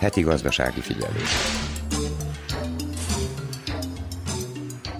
Heti gazdasági figyelő.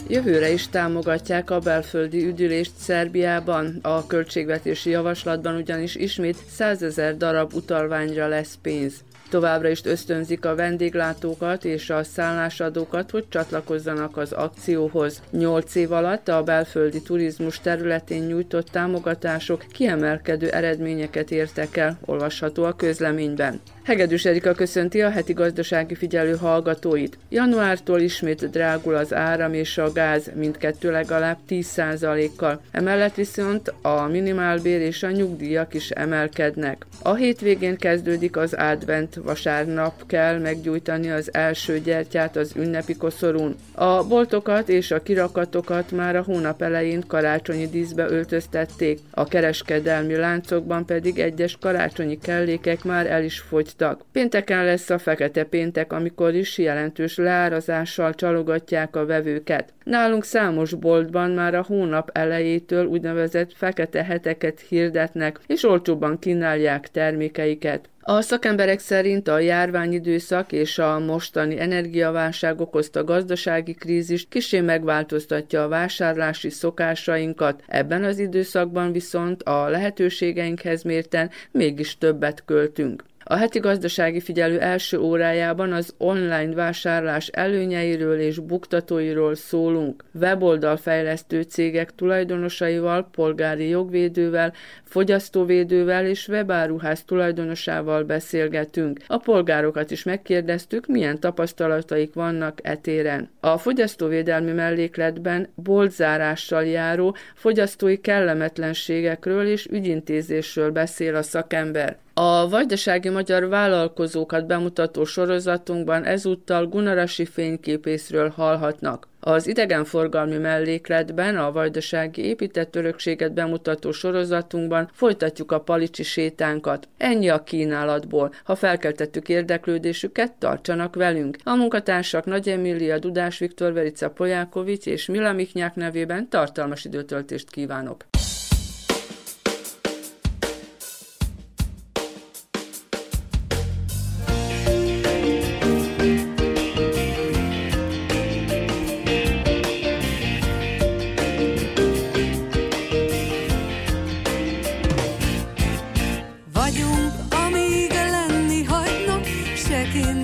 Jövőre is támogatják a belföldi üdülést Szerbiában. A költségvetési javaslatban ugyanis ismét 100 ezer darab utalványra lesz pénz. Továbbra is ösztönzik a vendéglátókat és a szállásadókat, hogy csatlakozzanak az akcióhoz. Nyolc év alatt a belföldi turizmus területén nyújtott támogatások kiemelkedő eredményeket értek el, olvasható a közleményben. Hegedűs Erika köszönti a heti gazdasági figyelő hallgatóit. Januártól ismét drágul az áram és a gáz, mindkettő legalább 10%-kal. Emellett viszont a minimálbér és a nyugdíjak is emelkednek. A hétvégén kezdődik az advent, vasárnap kell meggyújtani az első gyertyát az ünnepi koszorún. A boltokat és a kirakatokat már a hónap elején karácsonyi díszbe öltöztették, a kereskedelmi láncokban pedig egyes karácsonyi kellékek már el is fogytak húztak. Pénteken lesz a fekete péntek, amikor is jelentős leárazással csalogatják a vevőket. Nálunk számos boltban már a hónap elejétől úgynevezett fekete heteket hirdetnek, és olcsóban kínálják termékeiket. A szakemberek szerint a járványidőszak és a mostani energiaválság okozta gazdasági krízis kisé megváltoztatja a vásárlási szokásainkat, ebben az időszakban viszont a lehetőségeinkhez mérten mégis többet költünk. A heti gazdasági figyelő első órájában az online vásárlás előnyeiről és buktatóiról szólunk. Weboldalfejlesztő cégek tulajdonosaival, polgári jogvédővel, fogyasztóvédővel és webáruház tulajdonosával beszélgetünk. A polgárokat is megkérdeztük, milyen tapasztalataik vannak etéren. A fogyasztóvédelmi mellékletben boltzárással járó fogyasztói kellemetlenségekről és ügyintézésről beszél a szakember. A vajdasági magyar vállalkozókat bemutató sorozatunkban ezúttal Gunarasi fényképészről hallhatnak. Az idegenforgalmi mellékletben a vajdasági épített örökséget bemutató sorozatunkban folytatjuk a palicsi sétánkat. Ennyi a kínálatból. Ha felkeltettük érdeklődésüket, tartsanak velünk. A munkatársak Nagy Emília, Dudás Viktor, Verica Polyákovics és Mila Miknyák nevében tartalmas időtöltést kívánok.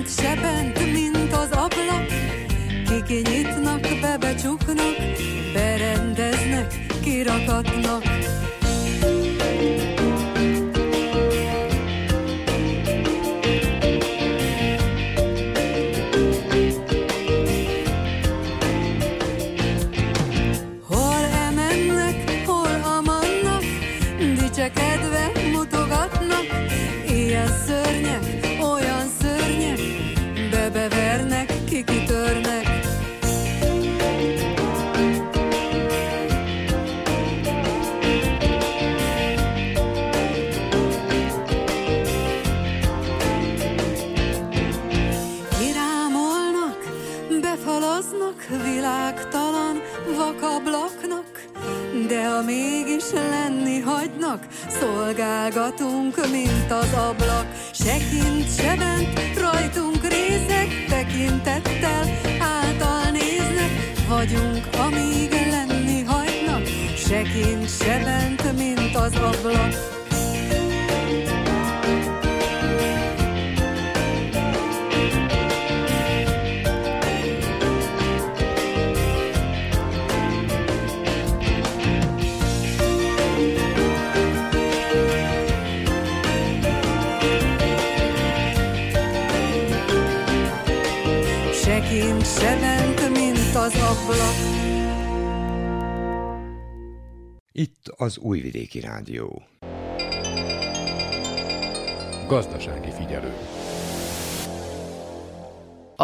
seven. Itt az Újvidéki Rádió. Gazdasági figyelő.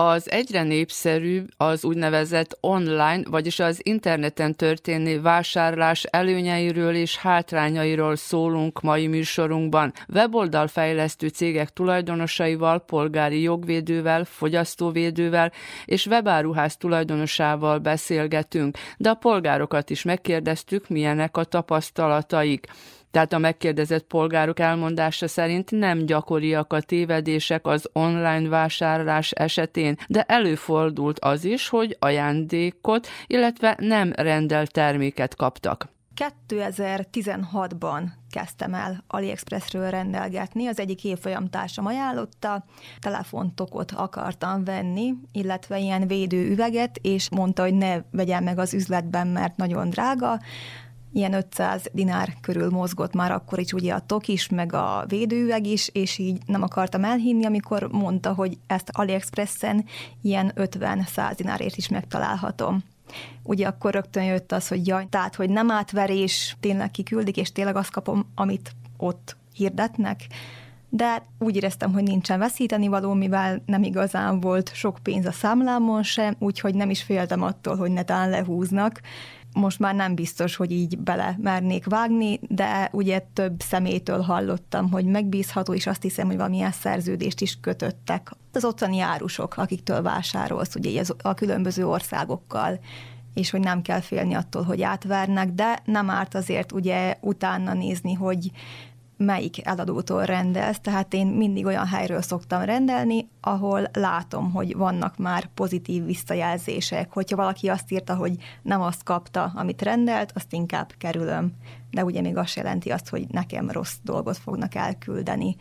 Az egyre népszerűbb az úgynevezett online, vagyis az interneten történő vásárlás előnyeiről és hátrányairól szólunk mai műsorunkban. Weboldalfejlesztő cégek tulajdonosaival, polgári jogvédővel, fogyasztóvédővel és webáruház tulajdonosával beszélgetünk, de a polgárokat is megkérdeztük, milyenek a tapasztalataik. Tehát a megkérdezett polgárok elmondása szerint nem gyakoriak a tévedések az online vásárlás esetén, de előfordult az is, hogy ajándékot, illetve nem rendelt terméket kaptak. 2016-ban kezdtem el AliExpressről rendelgetni, az egyik évfolyamtársam ajánlotta, telefontokot akartam venni, illetve ilyen védőüveget, és mondta, hogy ne vegyem meg az üzletben, mert nagyon drága, ilyen 500 dinár körül mozgott már akkor is ugye a tok is, meg a védőüveg is, és így nem akartam elhinni, amikor mondta, hogy ezt AliExpressen ilyen 50-100 dinárért is megtalálhatom. Ugye akkor rögtön jött az, hogy jaj, tehát, hogy nem átverés, tényleg kiküldik, és tényleg azt kapom, amit ott hirdetnek, de úgy éreztem, hogy nincsen veszíteni való, mivel nem igazán volt sok pénz a számlámon sem, úgyhogy nem is féltem attól, hogy netán lehúznak, most már nem biztos, hogy így bele mernék vágni, de ugye több szemétől hallottam, hogy megbízható, és azt hiszem, hogy valamilyen szerződést is kötöttek. Az ottani árusok, akiktől vásárolsz, ugye a különböző országokkal, és hogy nem kell félni attól, hogy átvernek, de nem árt azért ugye utána nézni, hogy melyik eladótól rendelsz, tehát én mindig olyan helyről szoktam rendelni, ahol látom, hogy vannak már pozitív visszajelzések. Hogyha valaki azt írta, hogy nem azt kapta, amit rendelt, azt inkább kerülöm. De ugye még azt jelenti azt, hogy nekem rossz dolgot fognak elküldeni.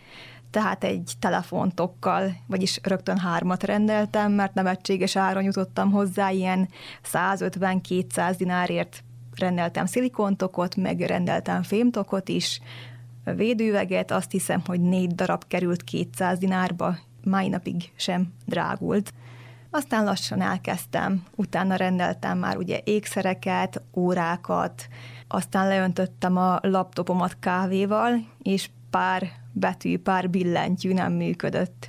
Tehát egy telefontokkal, vagyis rögtön hármat rendeltem, mert nevetséges áron jutottam hozzá, ilyen 150-200 dinárért rendeltem szilikontokot, meg rendeltem fémtokot is, védőveget, azt hiszem, hogy négy darab került 200 dinárba, mai napig sem drágult. Aztán lassan elkezdtem, utána rendeltem már ugye ékszereket, órákat, aztán leöntöttem a laptopomat kávéval, és pár betű, pár billentyű nem működött.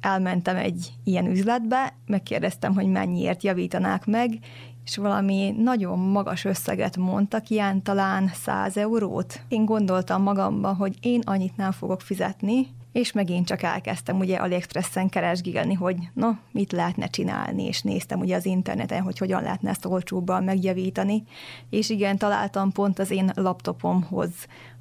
Elmentem egy ilyen üzletbe, megkérdeztem, hogy mennyiért javítanák meg, és valami nagyon magas összeget mondtak, ilyen talán 100 eurót. Én gondoltam magamban, hogy én annyit nem fogok fizetni, és megint csak elkezdtem ugye AliExpressen keresgélni, hogy no, mit lehetne csinálni, és néztem ugye az interneten, hogy hogyan lehetne ezt olcsóbban megjavítani, és igen, találtam pont az én laptopomhoz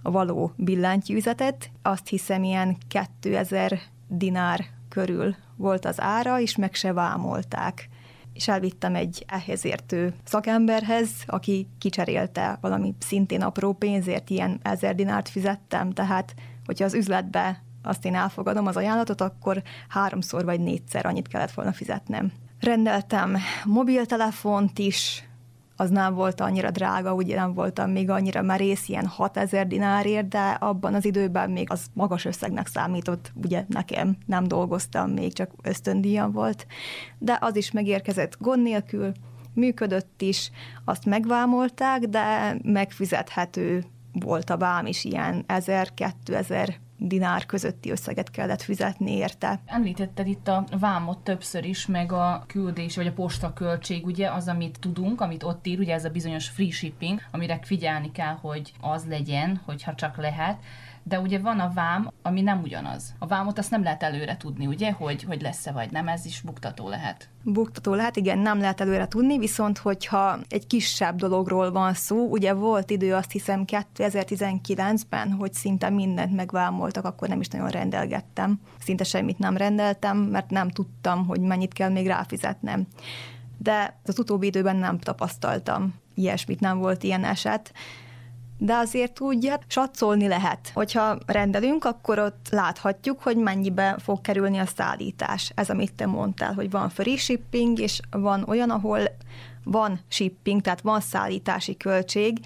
való billentyűzetet, azt hiszem ilyen 2000 dinár körül volt az ára, és meg se vámolták és elvittem egy ehhez értő szakemberhez, aki kicserélte valami szintén apró pénzért, ilyen ezer dinárt fizettem, tehát hogyha az üzletbe azt én elfogadom az ajánlatot, akkor háromszor vagy négyszer annyit kellett volna fizetnem. Rendeltem mobiltelefont is, az nem volt annyira drága, ugye nem voltam még annyira merész, ilyen 6000 dinárért, de abban az időben még az magas összegnek számított, ugye nekem nem dolgoztam, még csak ösztöndíjam volt, de az is megérkezett gond nélkül, működött is, azt megvámolták, de megfizethető volt a vám is ilyen 1000-2000 dinár közötti összeget kellett fizetni érte. Említetted itt a vámot többször is, meg a küldés vagy a posta költség, ugye az, amit tudunk, amit ott ír, ugye ez a bizonyos free shipping, amire figyelni kell, hogy az legyen, hogyha csak lehet de ugye van a vám, ami nem ugyanaz. A vámot azt nem lehet előre tudni, ugye, hogy, hogy lesz-e vagy nem, ez is buktató lehet. Buktató lehet, igen, nem lehet előre tudni, viszont hogyha egy kisebb dologról van szó, ugye volt idő azt hiszem 2019-ben, hogy szinte mindent megvámoltak, akkor nem is nagyon rendelgettem. Szinte semmit nem rendeltem, mert nem tudtam, hogy mennyit kell még ráfizetnem. De az utóbbi időben nem tapasztaltam ilyesmit, nem volt ilyen eset de azért úgy hát satszolni lehet. Hogyha rendelünk, akkor ott láthatjuk, hogy mennyibe fog kerülni a szállítás. Ez, amit te mondtál, hogy van free shipping, és van olyan, ahol van shipping, tehát van szállítási költség,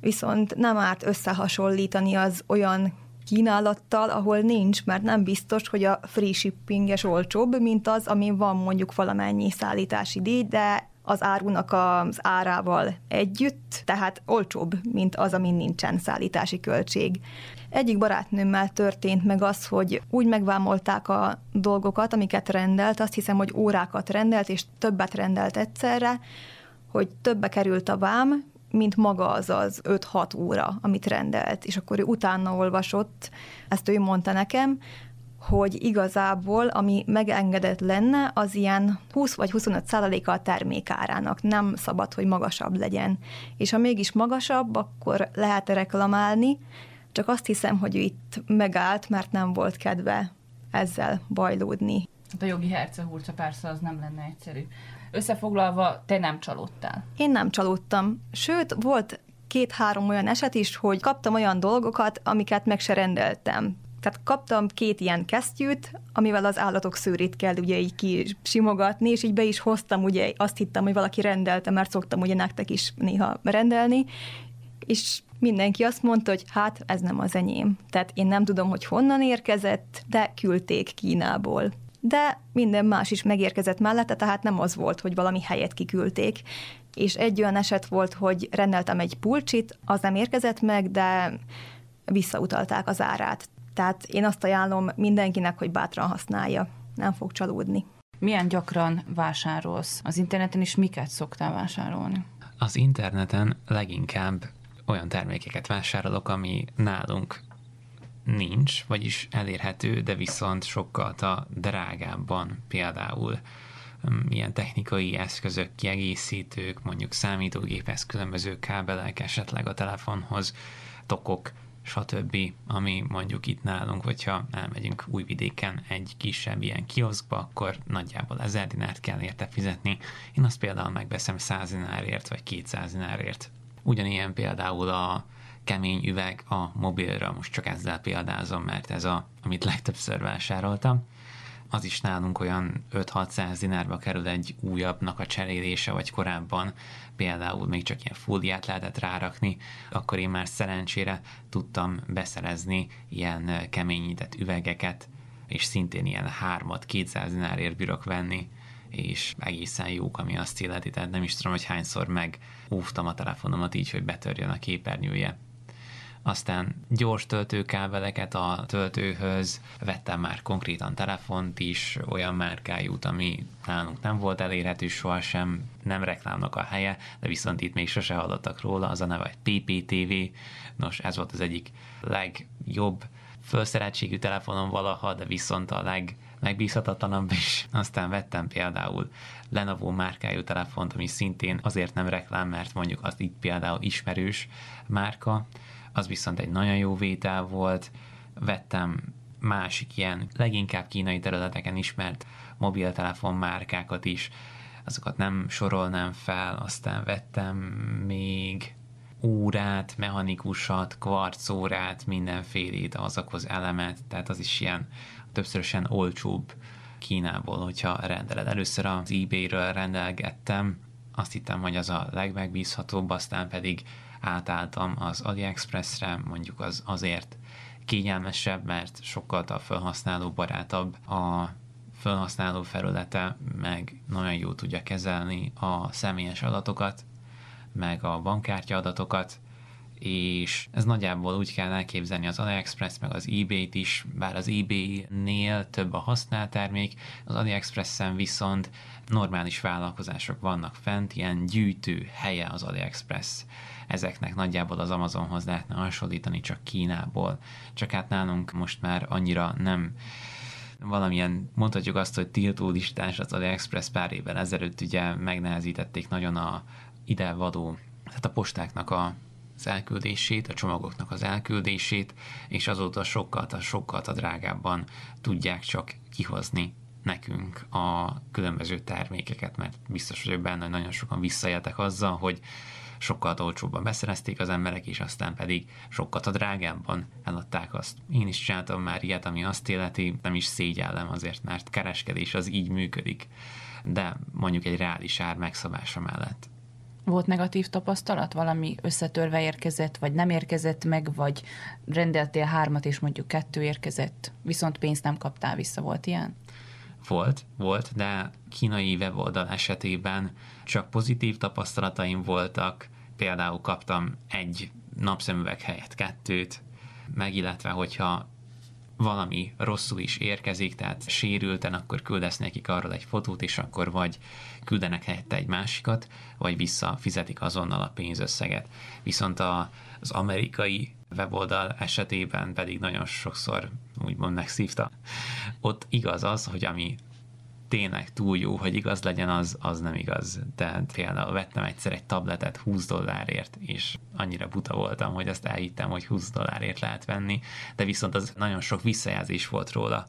viszont nem árt összehasonlítani az olyan kínálattal, ahol nincs, mert nem biztos, hogy a free shippinges olcsóbb, mint az, amin van mondjuk valamennyi szállítási díj, de az árunak az árával együtt, tehát olcsóbb, mint az, amin nincsen szállítási költség. Egyik barátnőmmel történt meg az, hogy úgy megvámolták a dolgokat, amiket rendelt, azt hiszem, hogy órákat rendelt, és többet rendelt egyszerre, hogy többe került a vám, mint maga az az 5-6 óra, amit rendelt. És akkor ő utána olvasott, ezt ő mondta nekem, hogy igazából, ami megengedett lenne, az ilyen 20 vagy 25 százaléka a termékárának. Nem szabad, hogy magasabb legyen. És ha mégis magasabb, akkor lehet reklamálni, csak azt hiszem, hogy ő itt megállt, mert nem volt kedve ezzel bajlódni. Hát a jogi hercehurca persze az nem lenne egyszerű. Összefoglalva, te nem csalódtál. Én nem csalódtam. Sőt, volt két-három olyan eset is, hogy kaptam olyan dolgokat, amiket meg se rendeltem. Tehát kaptam két ilyen kesztyűt, amivel az állatok szőrét kell ugye így kisimogatni, és így be is hoztam, ugye azt hittem, hogy valaki rendelte, mert szoktam ugye nektek is néha rendelni, és mindenki azt mondta, hogy hát ez nem az enyém. Tehát én nem tudom, hogy honnan érkezett, de küldték Kínából. De minden más is megérkezett mellette, tehát nem az volt, hogy valami helyet kiküldték. És egy olyan eset volt, hogy rendeltem egy pulcsit, az nem érkezett meg, de visszautalták az árát. Tehát én azt ajánlom mindenkinek, hogy bátran használja. Nem fog csalódni. Milyen gyakran vásárolsz az interneten, és miket szoktál vásárolni? Az interneten leginkább olyan termékeket vásárolok, ami nálunk nincs, vagyis elérhető, de viszont sokkal a drágábban például um, ilyen technikai eszközök, kiegészítők, mondjuk számítógéphez különböző kábelek esetleg a telefonhoz, tokok, stb., ami mondjuk itt nálunk, hogyha elmegyünk újvidéken egy kisebb ilyen kioszkba, akkor nagyjából 1000 dinárt kell érte fizetni. Én azt például megveszem 100 dinárért, vagy 200 dinárért. Ugyanilyen például a kemény üveg a mobilra, most csak ezzel példázom, mert ez a, amit legtöbbször vásároltam az is nálunk olyan 5-600 dinárba kerül egy újabbnak a cserélése, vagy korábban például még csak ilyen fóliát lehetett rárakni, akkor én már szerencsére tudtam beszerezni ilyen keményített üvegeket, és szintén ilyen 3-200 dinárért bírok venni, és egészen jók, ami azt illeti, tehát nem is tudom, hogy hányszor meg a telefonomat így, hogy betörjön a képernyője aztán gyors töltőkábeleket a töltőhöz, vettem már konkrétan telefont is, olyan márkájút, ami nálunk nem volt elérhető sohasem, nem reklámnak a helye, de viszont itt még sose hallottak róla, az a neve PPTV, nos ez volt az egyik legjobb felszereltségű telefonom valaha, de viszont a leg megbízhatatlanabb is. Aztán vettem például Lenovo márkájú telefont, ami szintén azért nem reklám, mert mondjuk az itt például ismerős márka, az viszont egy nagyon jó vétel volt. Vettem másik ilyen leginkább kínai területeken ismert mobiltelefon márkákat is, azokat nem sorolnám fel, aztán vettem még órát, mechanikusat, kvarcórát, mindenfélét, azokhoz elemet, tehát az is ilyen többszörösen olcsóbb Kínából, hogyha rendeled. Először az eBay-ről rendelgettem, azt hittem, hogy az a legmegbízhatóbb, aztán pedig átálltam az AliExpressre, mondjuk az azért kényelmesebb, mert sokkal a felhasználó barátabb a felhasználó felülete, meg nagyon jó tudja kezelni a személyes adatokat, meg a bankkártya adatokat, és ez nagyjából úgy kell elképzelni az AliExpress, meg az eBay-t is, bár az eBay-nél több a használt termék, az AliExpress-en viszont normális vállalkozások vannak fent, ilyen gyűjtő helye az AliExpress. Ezeknek nagyjából az Amazonhoz lehetne hasonlítani, csak Kínából. Csak hát nálunk most már annyira nem valamilyen, mondhatjuk azt, hogy tiltó listás az AliExpress pár évvel ezelőtt ugye megnehezítették nagyon a ide vadó, tehát a postáknak a az elküldését, a csomagoknak az elküldését, és azóta sokkal, sokkal drágábban tudják csak kihozni nekünk a különböző termékeket, mert biztos vagyok benne, hogy nagyon sokan visszajeltek azzal, hogy sokkal olcsóbban beszerezték az emberek, és aztán pedig sokkal a drágábban eladták azt. Én is csináltam már ilyet, ami azt életi, nem is szégyellem azért, mert kereskedés az így működik, de mondjuk egy reális ár megszabása mellett. Volt negatív tapasztalat? Valami összetörve érkezett, vagy nem érkezett meg, vagy rendeltél hármat, és mondjuk kettő érkezett, viszont pénzt nem kaptál vissza, volt ilyen? Volt, volt, de kínai weboldal esetében csak pozitív tapasztalataim voltak, például kaptam egy napszemüveg helyett kettőt, meg illetve, hogyha valami rosszul is érkezik, tehát sérülten, akkor küldesz nekik arról egy fotót, és akkor vagy küldenek helyette egy másikat, vagy visszafizetik azonnal a pénzösszeget. Viszont a, az amerikai weboldal esetében pedig nagyon sokszor úgymond megszívta. Ott igaz az, hogy ami tényleg túl jó, hogy igaz legyen, az, az nem igaz. Tehát például vettem egyszer egy tabletet 20 dollárért, és annyira buta voltam, hogy azt elhittem, hogy 20 dollárért lehet venni, de viszont az nagyon sok visszajelzés volt róla,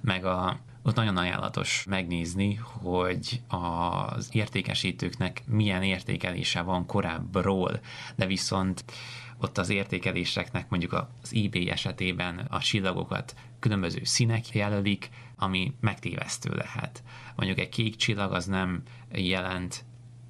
meg a, ott nagyon ajánlatos megnézni, hogy az értékesítőknek milyen értékelése van korábbról, de viszont ott az értékeléseknek mondjuk az eBay esetében a csillagokat különböző színek jelölik, ami megtévesztő lehet. Mondjuk egy kék csillag az nem jelent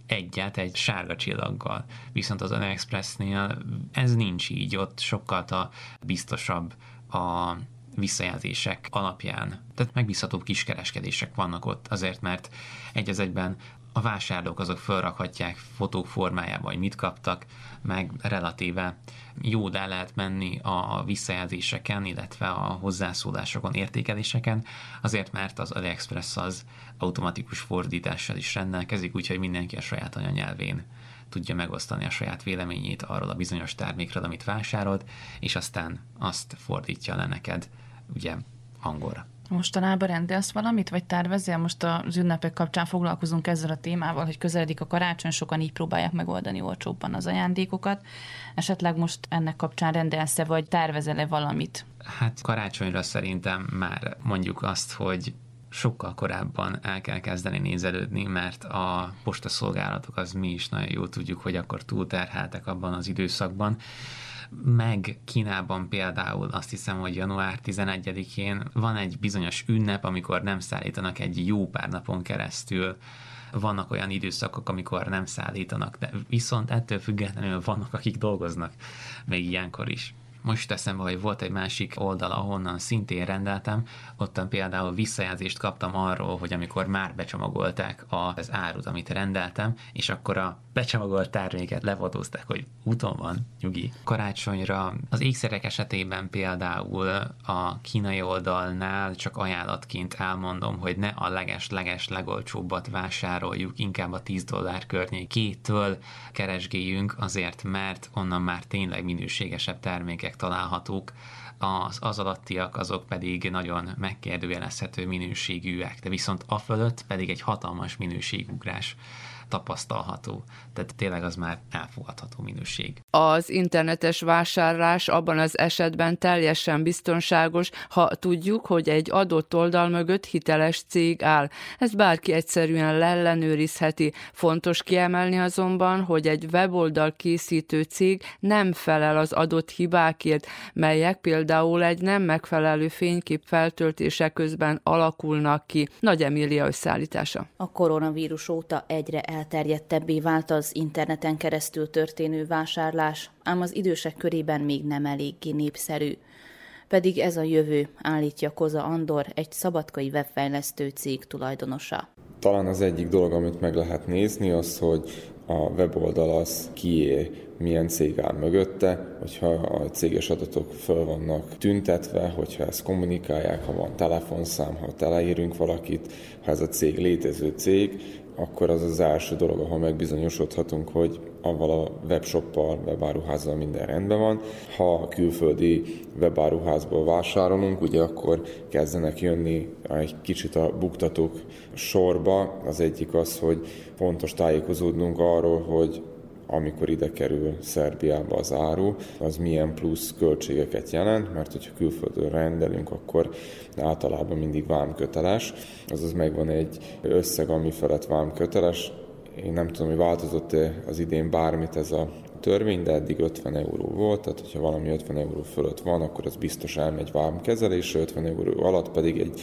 egyet egy sárga csillaggal. Viszont az AliExpressnél ez nincs így, ott sokkal a biztosabb a visszajelzések alapján. Tehát megbízhatóbb kiskereskedések vannak ott, azért mert egy az egyben a vásárlók azok felrakhatják fotók formájában, hogy mit kaptak, meg relatíve jó el lehet menni a visszajelzéseken, illetve a hozzászólásokon, értékeléseken, azért mert az AliExpress az automatikus fordítással is rendelkezik, úgyhogy mindenki a saját anyanyelvén tudja megosztani a saját véleményét arról a bizonyos termékről, amit vásárolt, és aztán azt fordítja le neked, ugye, angolra. Mostanában rendelsz valamit, vagy tervezel? Most az ünnepek kapcsán foglalkozunk ezzel a témával, hogy közeledik a karácsony, sokan így próbálják megoldani olcsóbban az ajándékokat. Esetleg most ennek kapcsán rendelsz-e, vagy tervezel-e valamit? Hát karácsonyra szerintem már mondjuk azt, hogy sokkal korábban el kell kezdeni nézelődni, mert a postaszolgálatok az mi is nagyon jó tudjuk, hogy akkor túlterheltek abban az időszakban, meg Kínában például azt hiszem, hogy január 11-én van egy bizonyos ünnep, amikor nem szállítanak egy jó pár napon keresztül vannak olyan időszakok, amikor nem szállítanak, de viszont ettől függetlenül vannak, akik dolgoznak még ilyenkor is. Most teszem, hogy volt egy másik oldal, ahonnan szintén rendeltem, ottan például visszajelzést kaptam arról, hogy amikor már becsomagolták az árut, amit rendeltem, és akkor a becsomagolt terméket lefotózták, hogy úton van, nyugi. Karácsonyra az ékszerek esetében például a kínai oldalnál csak ajánlatként elmondom, hogy ne a leges-leges legolcsóbbat vásároljuk, inkább a 10 dollár környékétől keresgéljünk, azért mert onnan már tényleg minőségesebb termékek találhatók, az, az alattiak azok pedig nagyon megkérdőjelezhető minőségűek, de viszont a fölött pedig egy hatalmas minőségugrás tapasztalható. Tehát tényleg az már elfogadható minőség. Az internetes vásárlás abban az esetben teljesen biztonságos, ha tudjuk, hogy egy adott oldal mögött hiteles cég áll. Ez bárki egyszerűen leellenőrizheti. Fontos kiemelni azonban, hogy egy weboldal készítő cég nem felel az adott hibákért, melyek például egy nem megfelelő fénykép feltöltése közben alakulnak ki. Nagy Emília összeállítása. A koronavírus óta egyre el elterjedtebbé vált az interneten keresztül történő vásárlás, ám az idősek körében még nem eléggé népszerű. Pedig ez a jövő, állítja Koza Andor, egy szabadkai webfejlesztő cég tulajdonosa. Talán az egyik dolog, amit meg lehet nézni, az, hogy a weboldal az kié, milyen cég áll mögötte, hogyha a céges adatok föl vannak tüntetve, hogyha ezt kommunikálják, ha van telefonszám, ha teleírünk valakit, ha ez a cég létező cég, akkor az az első dolog, ahol megbizonyosodhatunk, hogy avval a webshoppal, webáruházzal minden rendben van. Ha külföldi webáruházból vásárolunk, ugye akkor kezdenek jönni egy kicsit a buktatók sorba. Az egyik az, hogy fontos tájékozódnunk arról, hogy amikor ide kerül Szerbiába az áru, az milyen plusz költségeket jelent, mert hogyha külföldön rendelünk, akkor általában mindig vámköteles, azaz megvan egy összeg, ami felett vámköteles. Én nem tudom, hogy változott-e az idén bármit ez a törvény, de eddig 50 euró volt, tehát hogyha valami 50 euró fölött van, akkor az biztos elmegy vámkezelésre, 50 euró alatt pedig egy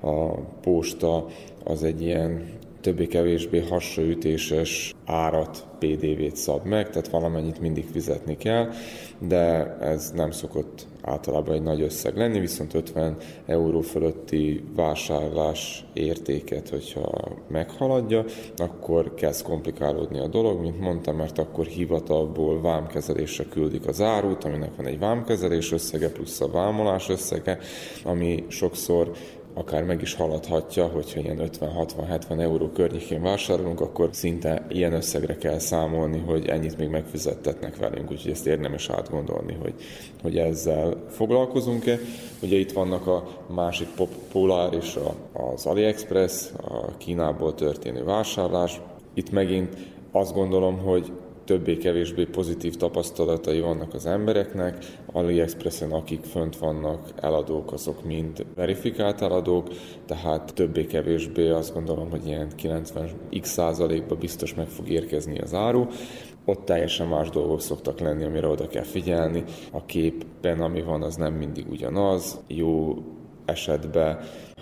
a posta az egy ilyen többé-kevésbé hasraütéses árat, PDV-t szab meg, tehát valamennyit mindig fizetni kell, de ez nem szokott általában egy nagy összeg lenni, viszont 50 euró fölötti vásárlás értéket, hogyha meghaladja, akkor kezd komplikálódni a dolog, mint mondtam, mert akkor hivatalból vámkezelésre küldik az árut, aminek van egy vámkezelés összege plusz a vámolás összege, ami sokszor akár meg is haladhatja, hogyha ilyen 50-60-70 euró környékén vásárolunk, akkor szinte ilyen összegre kell számolni, hogy ennyit még megfizettetnek velünk, úgyhogy ezt érdemes átgondolni, hogy, hogy ezzel foglalkozunk-e. Ugye itt vannak a másik populár és az AliExpress, a Kínából történő vásárlás. Itt megint azt gondolom, hogy többé-kevésbé pozitív tapasztalatai vannak az embereknek. AliExpressen, akik fönt vannak eladók, azok mind verifikált eladók, tehát többé-kevésbé azt gondolom, hogy ilyen 90x százalékban biztos meg fog érkezni az áru ott teljesen más dolgok szoktak lenni, amire oda kell figyelni. A képben, ami van, az nem mindig ugyanaz. Jó esetben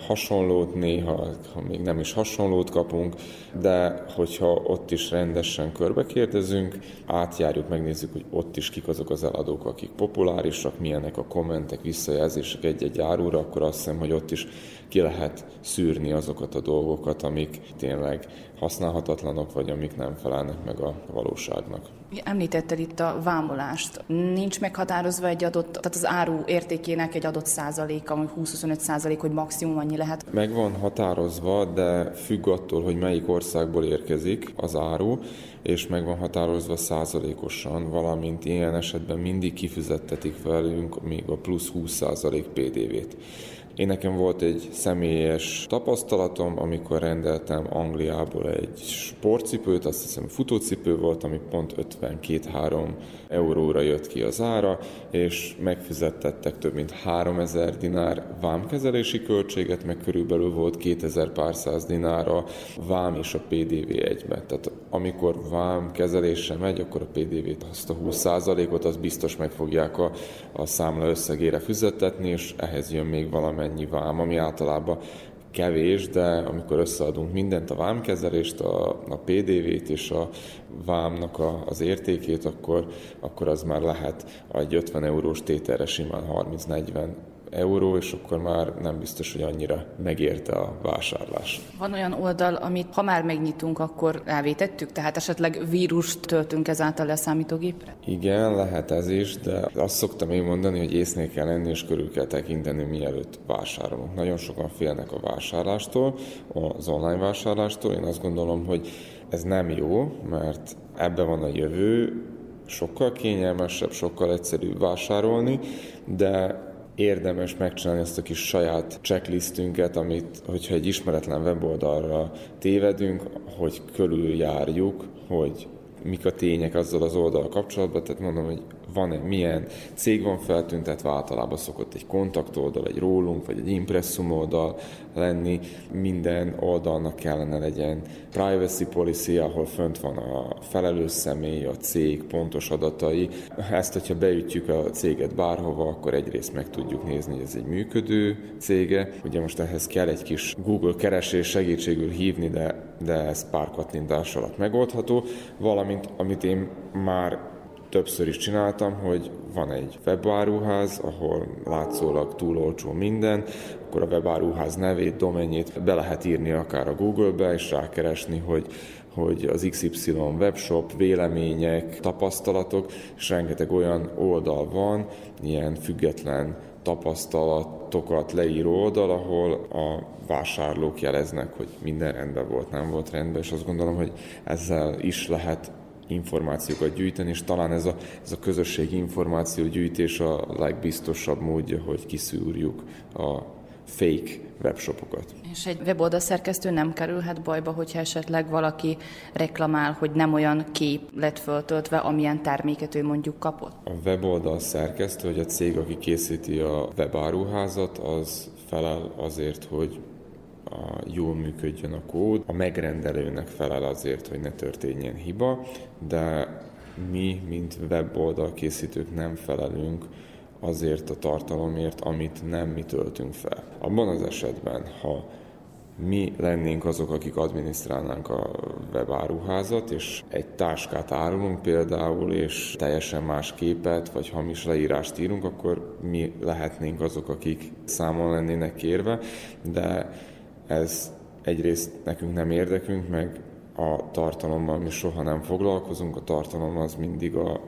hasonlót, néha ha még nem is hasonlót kapunk, de hogyha ott is rendesen körbe kérdezünk, átjárjuk, megnézzük, hogy ott is kik azok az eladók, akik populárisak, milyenek a kommentek, visszajelzések egy-egy árúra, akkor azt hiszem, hogy ott is ki lehet szűrni azokat a dolgokat, amik tényleg használhatatlanok, vagy amik nem felelnek meg a valóságnak. Említetted itt a vámolást. Nincs meghatározva egy adott, tehát az áru értékének egy adott százaléka, ami 20-25 százalék, hogy maximum annyi lehet? Meg van határozva, de függ attól, hogy melyik országból érkezik az áru, és meg van határozva százalékosan, valamint ilyen esetben mindig kifizettetik velünk még a plusz 20 százalék PDV-t. Én nekem volt egy személyes tapasztalatom, amikor rendeltem Angliából egy sportcipőt, azt hiszem futócipő volt, ami pont 52-3 euróra jött ki az ára, és megfizettettek több mint 3000 dinár vámkezelési költséget, meg körülbelül volt 2000 pár száz dinár a vám és a PDV egybe. Tehát amikor vám kezelésre megy, akkor a PDV-t, azt a 20%-ot, az biztos meg fogják a, a számla összegére fizetetni, és ehhez jön még valamennyi vám, ami általában kevés, de amikor összeadunk mindent, a vámkezelést, a, a PDV-t és a vámnak a, az értékét, akkor, akkor az már lehet egy 50 eurós tételre simán 30-40 euró, és akkor már nem biztos, hogy annyira megérte a vásárlás. Van olyan oldal, amit ha már megnyitunk, akkor elvétettük? Tehát esetleg vírust töltünk ezáltal le a számítógépre? Igen, lehet ez is, de azt szoktam én mondani, hogy észnél kell lenni, és körül kell tekinteni, mielőtt vásárolunk. Nagyon sokan félnek a vásárlástól, az online vásárlástól. Én azt gondolom, hogy ez nem jó, mert ebbe van a jövő, sokkal kényelmesebb, sokkal egyszerűbb vásárolni, de érdemes megcsinálni ezt a kis saját checklistünket, amit, hogyha egy ismeretlen weboldalra tévedünk, hogy körüljárjuk, hogy mik a tények azzal az oldal kapcsolatban, tehát mondom, hogy van egy milyen cég van feltüntetve, általában szokott egy kontaktoldal, egy rólunk, vagy egy impresszum oldal lenni. Minden oldalnak kellene legyen privacy policy, ahol fönt van a felelős személy, a cég pontos adatai. Ezt, hogyha beütjük a céget bárhova, akkor egyrészt meg tudjuk nézni, hogy ez egy működő cége. Ugye most ehhez kell egy kis Google keresés segítségül hívni, de, de ez pár kattintás alatt megoldható. Valamint, amit én már többször is csináltam, hogy van egy webáruház, ahol látszólag túl olcsó minden, akkor a webáruház nevét, domenjét be lehet írni akár a Google-be, és rákeresni, hogy hogy az XY webshop, vélemények, tapasztalatok, és rengeteg olyan oldal van, ilyen független tapasztalatokat leíró oldal, ahol a vásárlók jeleznek, hogy minden rendben volt, nem volt rendben, és azt gondolom, hogy ezzel is lehet információkat gyűjteni, és talán ez a, ez a közösségi információgyűjtés a legbiztosabb módja, hogy kiszűrjük a fake webshopokat. És egy weboldal szerkesztő nem kerülhet bajba, hogyha esetleg valaki reklamál, hogy nem olyan kép lett föltöltve, amilyen terméket ő mondjuk kapott? A weboldal szerkesztő, vagy a cég, aki készíti a webáruházat, az felel azért, hogy a, jól működjön a kód. A megrendelőnek felel azért, hogy ne történjen hiba, de mi, mint weboldal készítők nem felelünk azért a tartalomért, amit nem mi töltünk fel. Abban az esetben, ha mi lennénk azok, akik adminisztrálnánk a webáruházat, és egy táskát árulunk például, és teljesen más képet, vagy hamis leírást írunk, akkor mi lehetnénk azok, akik számon lennének kérve, de ez egyrészt nekünk nem érdekünk, meg a tartalommal mi soha nem foglalkozunk, a tartalom az mindig a,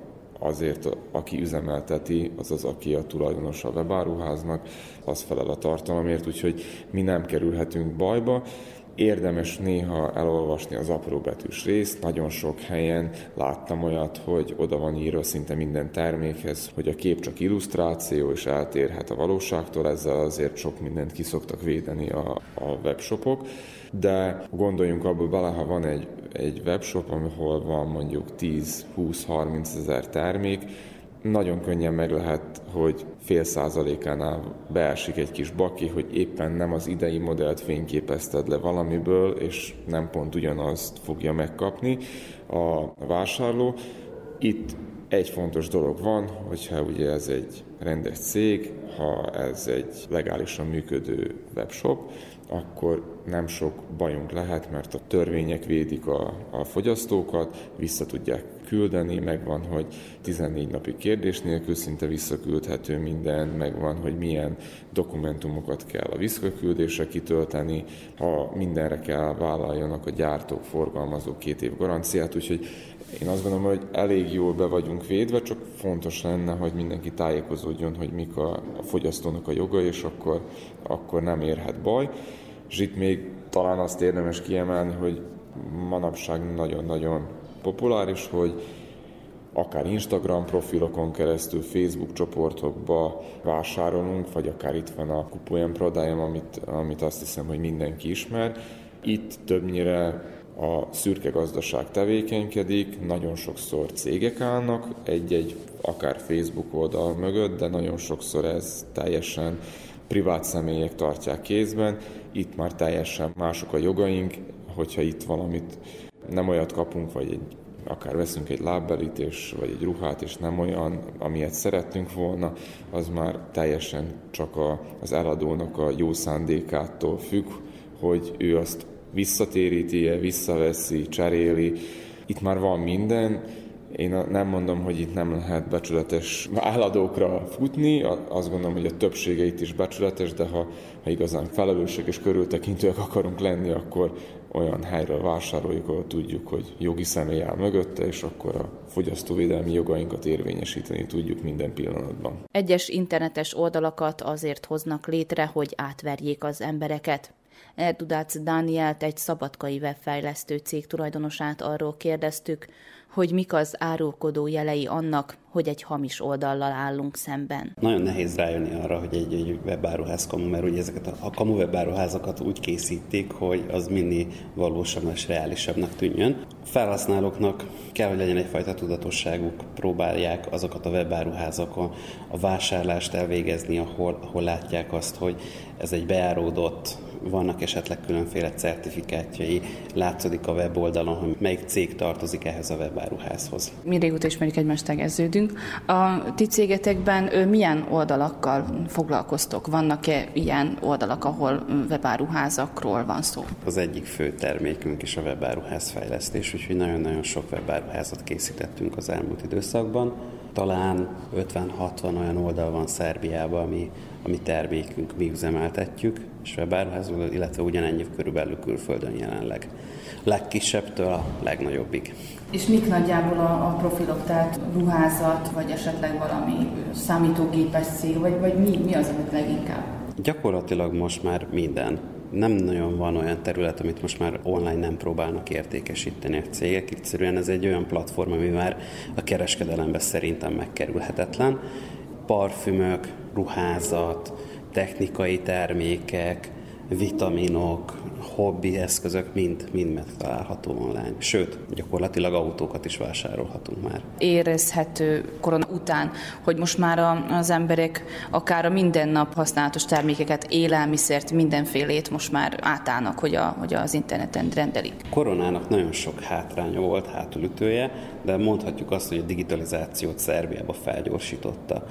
azért, aki üzemelteti, azaz aki a tulajdonosa a webáruháznak, az felel a tartalomért, úgyhogy mi nem kerülhetünk bajba, Érdemes néha elolvasni az apróbetűs részt. Nagyon sok helyen láttam olyat, hogy oda van írva szinte minden termékhez, hogy a kép csak illusztráció, és eltérhet a valóságtól, ezzel azért sok mindent kiszoktak védeni a, a webshopok. De gondoljunk abból bele, ha van egy, egy webshop, ahol van mondjuk 10-20-30 ezer termék, nagyon könnyen meg lehet, hogy fél százalékánál beesik egy kis baki, hogy éppen nem az idei modellt fényképezted le valamiből, és nem pont ugyanazt fogja megkapni a vásárló. Itt egy fontos dolog van, hogyha ugye ez egy rendes cég, ha ez egy legálisan működő webshop, akkor nem sok bajunk lehet, mert a törvények védik a, a fogyasztókat, vissza tudják küldeni, megvan, hogy 14 napi kérdés nélkül szinte visszaküldhető minden, megvan, hogy milyen dokumentumokat kell a visszaküldésre kitölteni, ha mindenre kell vállaljanak a gyártók, forgalmazók két év garanciát, úgyhogy én azt gondolom, hogy elég jól be vagyunk védve, csak fontos lenne, hogy mindenki tájékozódjon, hogy mik a, a fogyasztónak a joga, és akkor, akkor nem érhet baj. És itt még talán azt érdemes kiemelni, hogy manapság nagyon-nagyon populáris, hogy akár Instagram profilokon keresztül, Facebook csoportokba vásárolunk, vagy akár itt van a Kupujem Prodájam, amit, amit azt hiszem, hogy mindenki ismer. Itt többnyire a szürke gazdaság tevékenykedik, nagyon sokszor cégek állnak egy-egy akár Facebook oldal mögött, de nagyon sokszor ez teljesen privát személyek tartják kézben. Itt már teljesen mások a jogaink, hogyha itt valamit nem olyat kapunk, vagy egy, akár veszünk egy lábbelit és, vagy egy ruhát, és nem olyan, amilyet szerettünk volna, az már teljesen csak a, az eladónak a jó szándékától függ, hogy ő azt visszatéríti-e, visszaveszi, cseréli. Itt már van minden, én nem mondom, hogy itt nem lehet becsületes álladókra futni, azt gondolom, hogy a többsége itt is becsületes, de ha, ha igazán felelősek és körültekintőek akarunk lenni, akkor olyan helyről vásároljuk, ahol tudjuk, hogy jogi személy áll mögötte, és akkor a fogyasztóvédelmi jogainkat érvényesíteni tudjuk minden pillanatban. Egyes internetes oldalakat azért hoznak létre, hogy átverjék az embereket. Erdudác Dánielt, egy szabadkai webfejlesztő cég tulajdonosát arról kérdeztük, hogy mik az árulkodó jelei annak, hogy egy hamis oldallal állunk szemben. Nagyon nehéz rájönni arra, hogy egy, egy webáruház kamu, mert ugye ezeket a, a kamu webáruházakat úgy készítik, hogy az minél valósabb és reálisabbnak tűnjön. A felhasználóknak kell, hogy legyen egyfajta tudatosságuk, próbálják azokat a webáruházakon a vásárlást elvégezni, ahol, ahol látják azt, hogy ez egy beáródott vannak esetleg különféle certifikátjai, látszódik a weboldalon, hogy melyik cég tartozik ehhez a webáruházhoz. Mi régóta ismerjük egymást, tegeződünk. A ti cégetekben milyen oldalakkal foglalkoztok? Vannak-e ilyen oldalak, ahol webáruházakról van szó? Az egyik fő termékünk is a webáruház fejlesztés, úgyhogy nagyon-nagyon sok webáruházat készítettünk az elmúlt időszakban. Talán 50-60 olyan oldal van Szerbiában, ami, ami termékünk, mi üzemeltetjük, és webáruházból, illetve ugyanennyi körülbelül külföldön jelenleg. Legkisebbtől a legnagyobbig. És mik nagyjából a, a profilok, tehát ruházat, vagy esetleg valami számítógépes cég, vagy, vagy mi, mi az, amit leginkább? Gyakorlatilag most már minden. Nem nagyon van olyan terület, amit most már online nem próbálnak értékesíteni a cégek. Egyszerűen ez egy olyan platform, ami már a kereskedelemben szerintem megkerülhetetlen. Parfümök, ruházat, technikai termékek, vitaminok, hobbi eszközök mind, mind megtalálható online. Sőt, gyakorlatilag autókat is vásárolhatunk már. Érezhető korona után, hogy most már az emberek akár a mindennap használatos termékeket, élelmiszert, mindenfélét most már átállnak, hogy, a, hogy az interneten rendelik. Koronának nagyon sok hátránya volt, hátulütője, de mondhatjuk azt, hogy a digitalizációt Szerbiába felgyorsította.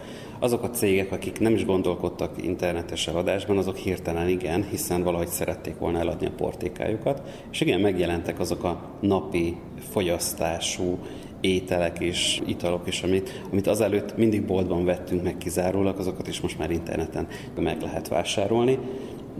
Azok a cégek, akik nem is gondolkodtak internetes eladásban, azok hirtelen igen, hiszen valahogy szerették volna eladni a portékájukat, és igen, megjelentek azok a napi fogyasztású ételek és italok is, amit, amit azelőtt mindig boltban vettünk meg kizárólag, azokat is most már interneten meg lehet vásárolni.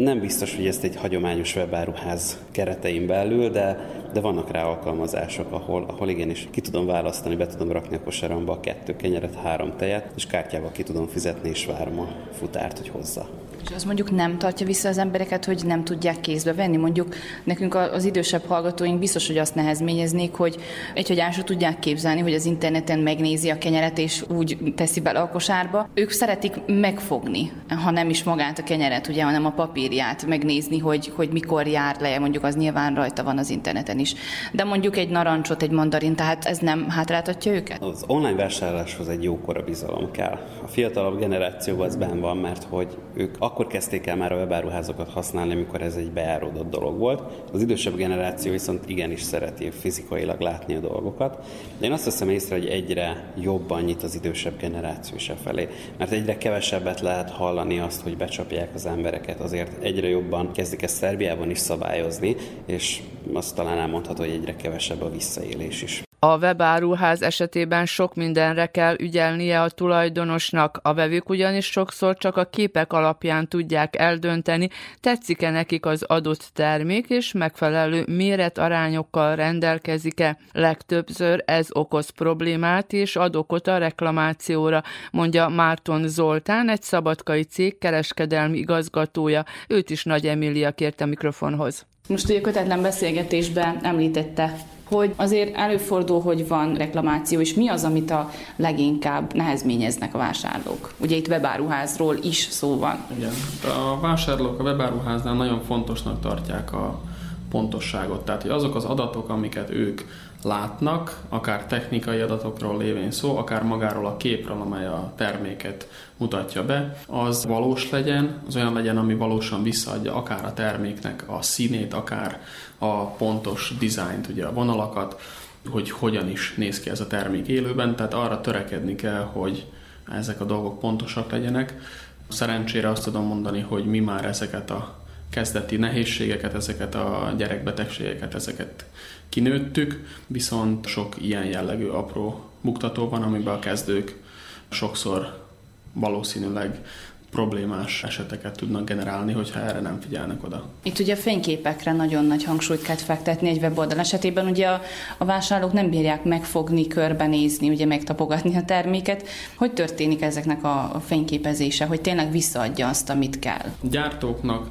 Nem biztos, hogy ezt egy hagyományos webáruház keretein belül, de de vannak rá alkalmazások, ahol, ahol igenis ki tudom választani, be tudom rakni a kosaramba a kettő kenyeret, három tejet, és kártyával ki tudom fizetni, és várom a futárt, hogy hozza. És az mondjuk nem tartja vissza az embereket, hogy nem tudják kézbe venni. Mondjuk nekünk az idősebb hallgatóink biztos, hogy azt nehezményeznék, hogy egy, hogy ásra tudják képzelni, hogy az interneten megnézi a kenyeret, és úgy teszi bele a kosárba. Ők szeretik megfogni, ha nem is magát a kenyeret, ugye, hanem a papírját megnézni, hogy, hogy mikor jár le, mondjuk az nyilván rajta van az interneten is. De mondjuk egy narancsot, egy mandarin, tehát ez nem hátráltatja őket? Az online vásárláshoz egy jókora bizalom kell. A fiatalabb generációban az benn van, mert hogy ők akkor kezdték el már a webáruházokat használni, amikor ez egy beáródott dolog volt. Az idősebb generáció viszont igenis szereti fizikailag látni a dolgokat. De én azt veszem észre, hogy egyre jobban nyit az idősebb generáció is felé, mert egyre kevesebbet lehet hallani azt, hogy becsapják az embereket, azért egyre jobban kezdik ezt Szerbiában is szabályozni, és azt talán elmondható, hogy egyre kevesebb a visszaélés is. A webáruház esetében sok mindenre kell ügyelnie a tulajdonosnak, a vevők ugyanis sokszor csak a képek alapján tudják eldönteni, tetszik-e nekik az adott termék, és megfelelő méretarányokkal rendelkezik-e. Legtöbbször ez okoz problémát, és ad okot a reklamációra, mondja Márton Zoltán, egy szabadkai cég kereskedelmi igazgatója. Őt is Nagy Emília kérte mikrofonhoz. Most ugye kötetlen beszélgetésben említette hogy azért előfordul, hogy van reklamáció, és mi az, amit a leginkább nehezményeznek a vásárlók? Ugye itt webáruházról is szó van. Igen, a vásárlók a webáruháznál nagyon fontosnak tartják a pontosságot. Tehát, hogy azok az adatok, amiket ők látnak, akár technikai adatokról lévén szó, akár magáról a képről, amely a terméket mutatja be, az valós legyen, az olyan legyen, ami valósan visszaadja akár a terméknek a színét, akár a pontos dizájnt, ugye a vonalakat, hogy hogyan is néz ki ez a termék élőben, tehát arra törekedni kell, hogy ezek a dolgok pontosak legyenek. Szerencsére azt tudom mondani, hogy mi már ezeket a kezdeti nehézségeket, ezeket a gyerekbetegségeket, ezeket kinőttük, viszont sok ilyen jellegű apró buktató van, amiben a kezdők sokszor valószínűleg problémás eseteket tudnak generálni, hogyha erre nem figyelnek oda. Itt ugye a fényképekre nagyon nagy hangsúlyt kell fektetni egy weboldal esetében. Ugye a, a vásárlók nem bírják megfogni, körbenézni, ugye megtapogatni a terméket. Hogy történik ezeknek a, a fényképezése, hogy tényleg visszaadja azt, amit kell? Gyártóknak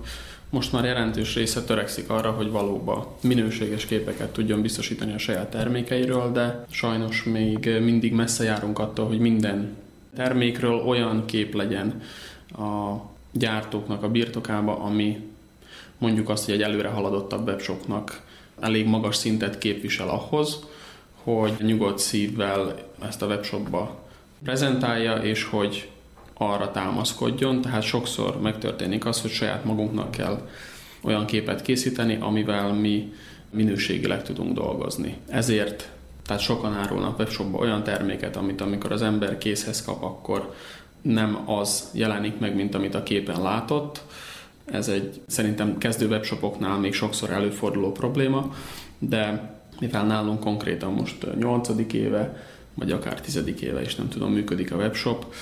most már jelentős része törekszik arra, hogy valóban minőséges képeket tudjon biztosítani a saját termékeiről, de sajnos még mindig messze járunk attól, hogy minden termékről olyan kép legyen a gyártóknak a birtokába, ami mondjuk azt, hogy egy előre haladottabb webshopnak elég magas szintet képvisel ahhoz, hogy nyugodt szívvel ezt a webshopba prezentálja, és hogy arra támaszkodjon, tehát sokszor megtörténik az, hogy saját magunknak kell olyan képet készíteni, amivel mi minőségileg tudunk dolgozni. Ezért tehát sokan árulnak webshopba olyan terméket, amit amikor az ember készhez kap, akkor nem az jelenik meg, mint amit a képen látott. Ez egy szerintem kezdő webshopoknál még sokszor előforduló probléma, de mivel nálunk konkrétan most 8. éve vagy akár tizedik éve is nem tudom, működik a webshop.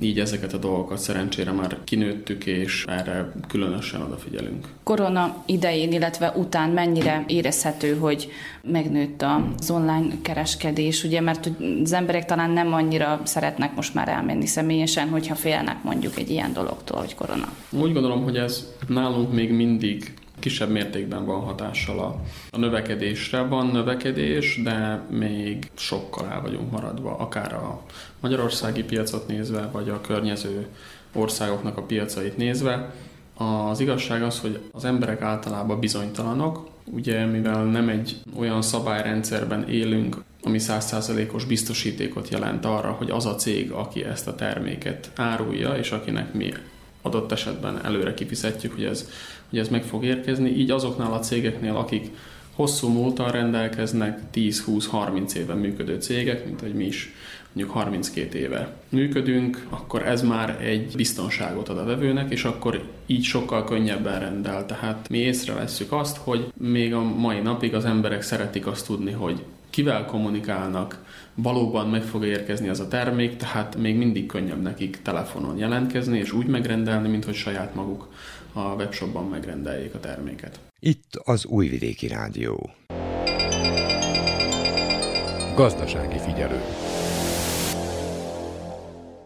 Így ezeket a dolgokat szerencsére már kinőttük, és erre különösen odafigyelünk. Korona idején, illetve után mennyire érezhető, hogy megnőtt az online kereskedés, ugye, mert az emberek talán nem annyira szeretnek most már elmenni személyesen, hogyha félnek mondjuk egy ilyen dologtól, hogy korona. Úgy gondolom, hogy ez nálunk még mindig kisebb mértékben van hatással a, a növekedésre. Van növekedés, de még sokkal el vagyunk maradva, akár a magyarországi piacot nézve, vagy a környező országoknak a piacait nézve. Az igazság az, hogy az emberek általában bizonytalanok, ugye mivel nem egy olyan szabályrendszerben élünk, ami százszázalékos biztosítékot jelent arra, hogy az a cég, aki ezt a terméket árulja, és akinek mi adott esetben előre kifizetjük, hogy ez, hogy ez meg fog érkezni. Így azoknál a cégeknél, akik hosszú múltal rendelkeznek, 10-20-30 éven működő cégek, mint hogy mi is mondjuk 32 éve működünk, akkor ez már egy biztonságot ad a vevőnek, és akkor így sokkal könnyebben rendel. Tehát mi észrevesszük azt, hogy még a mai napig az emberek szeretik azt tudni, hogy kivel kommunikálnak, valóban meg fog érkezni az a termék, tehát még mindig könnyebb nekik telefonon jelentkezni, és úgy megrendelni, mint hogy saját maguk a webshopban megrendeljék a terméket. Itt az Újvidéki Rádió. Gazdasági figyelő.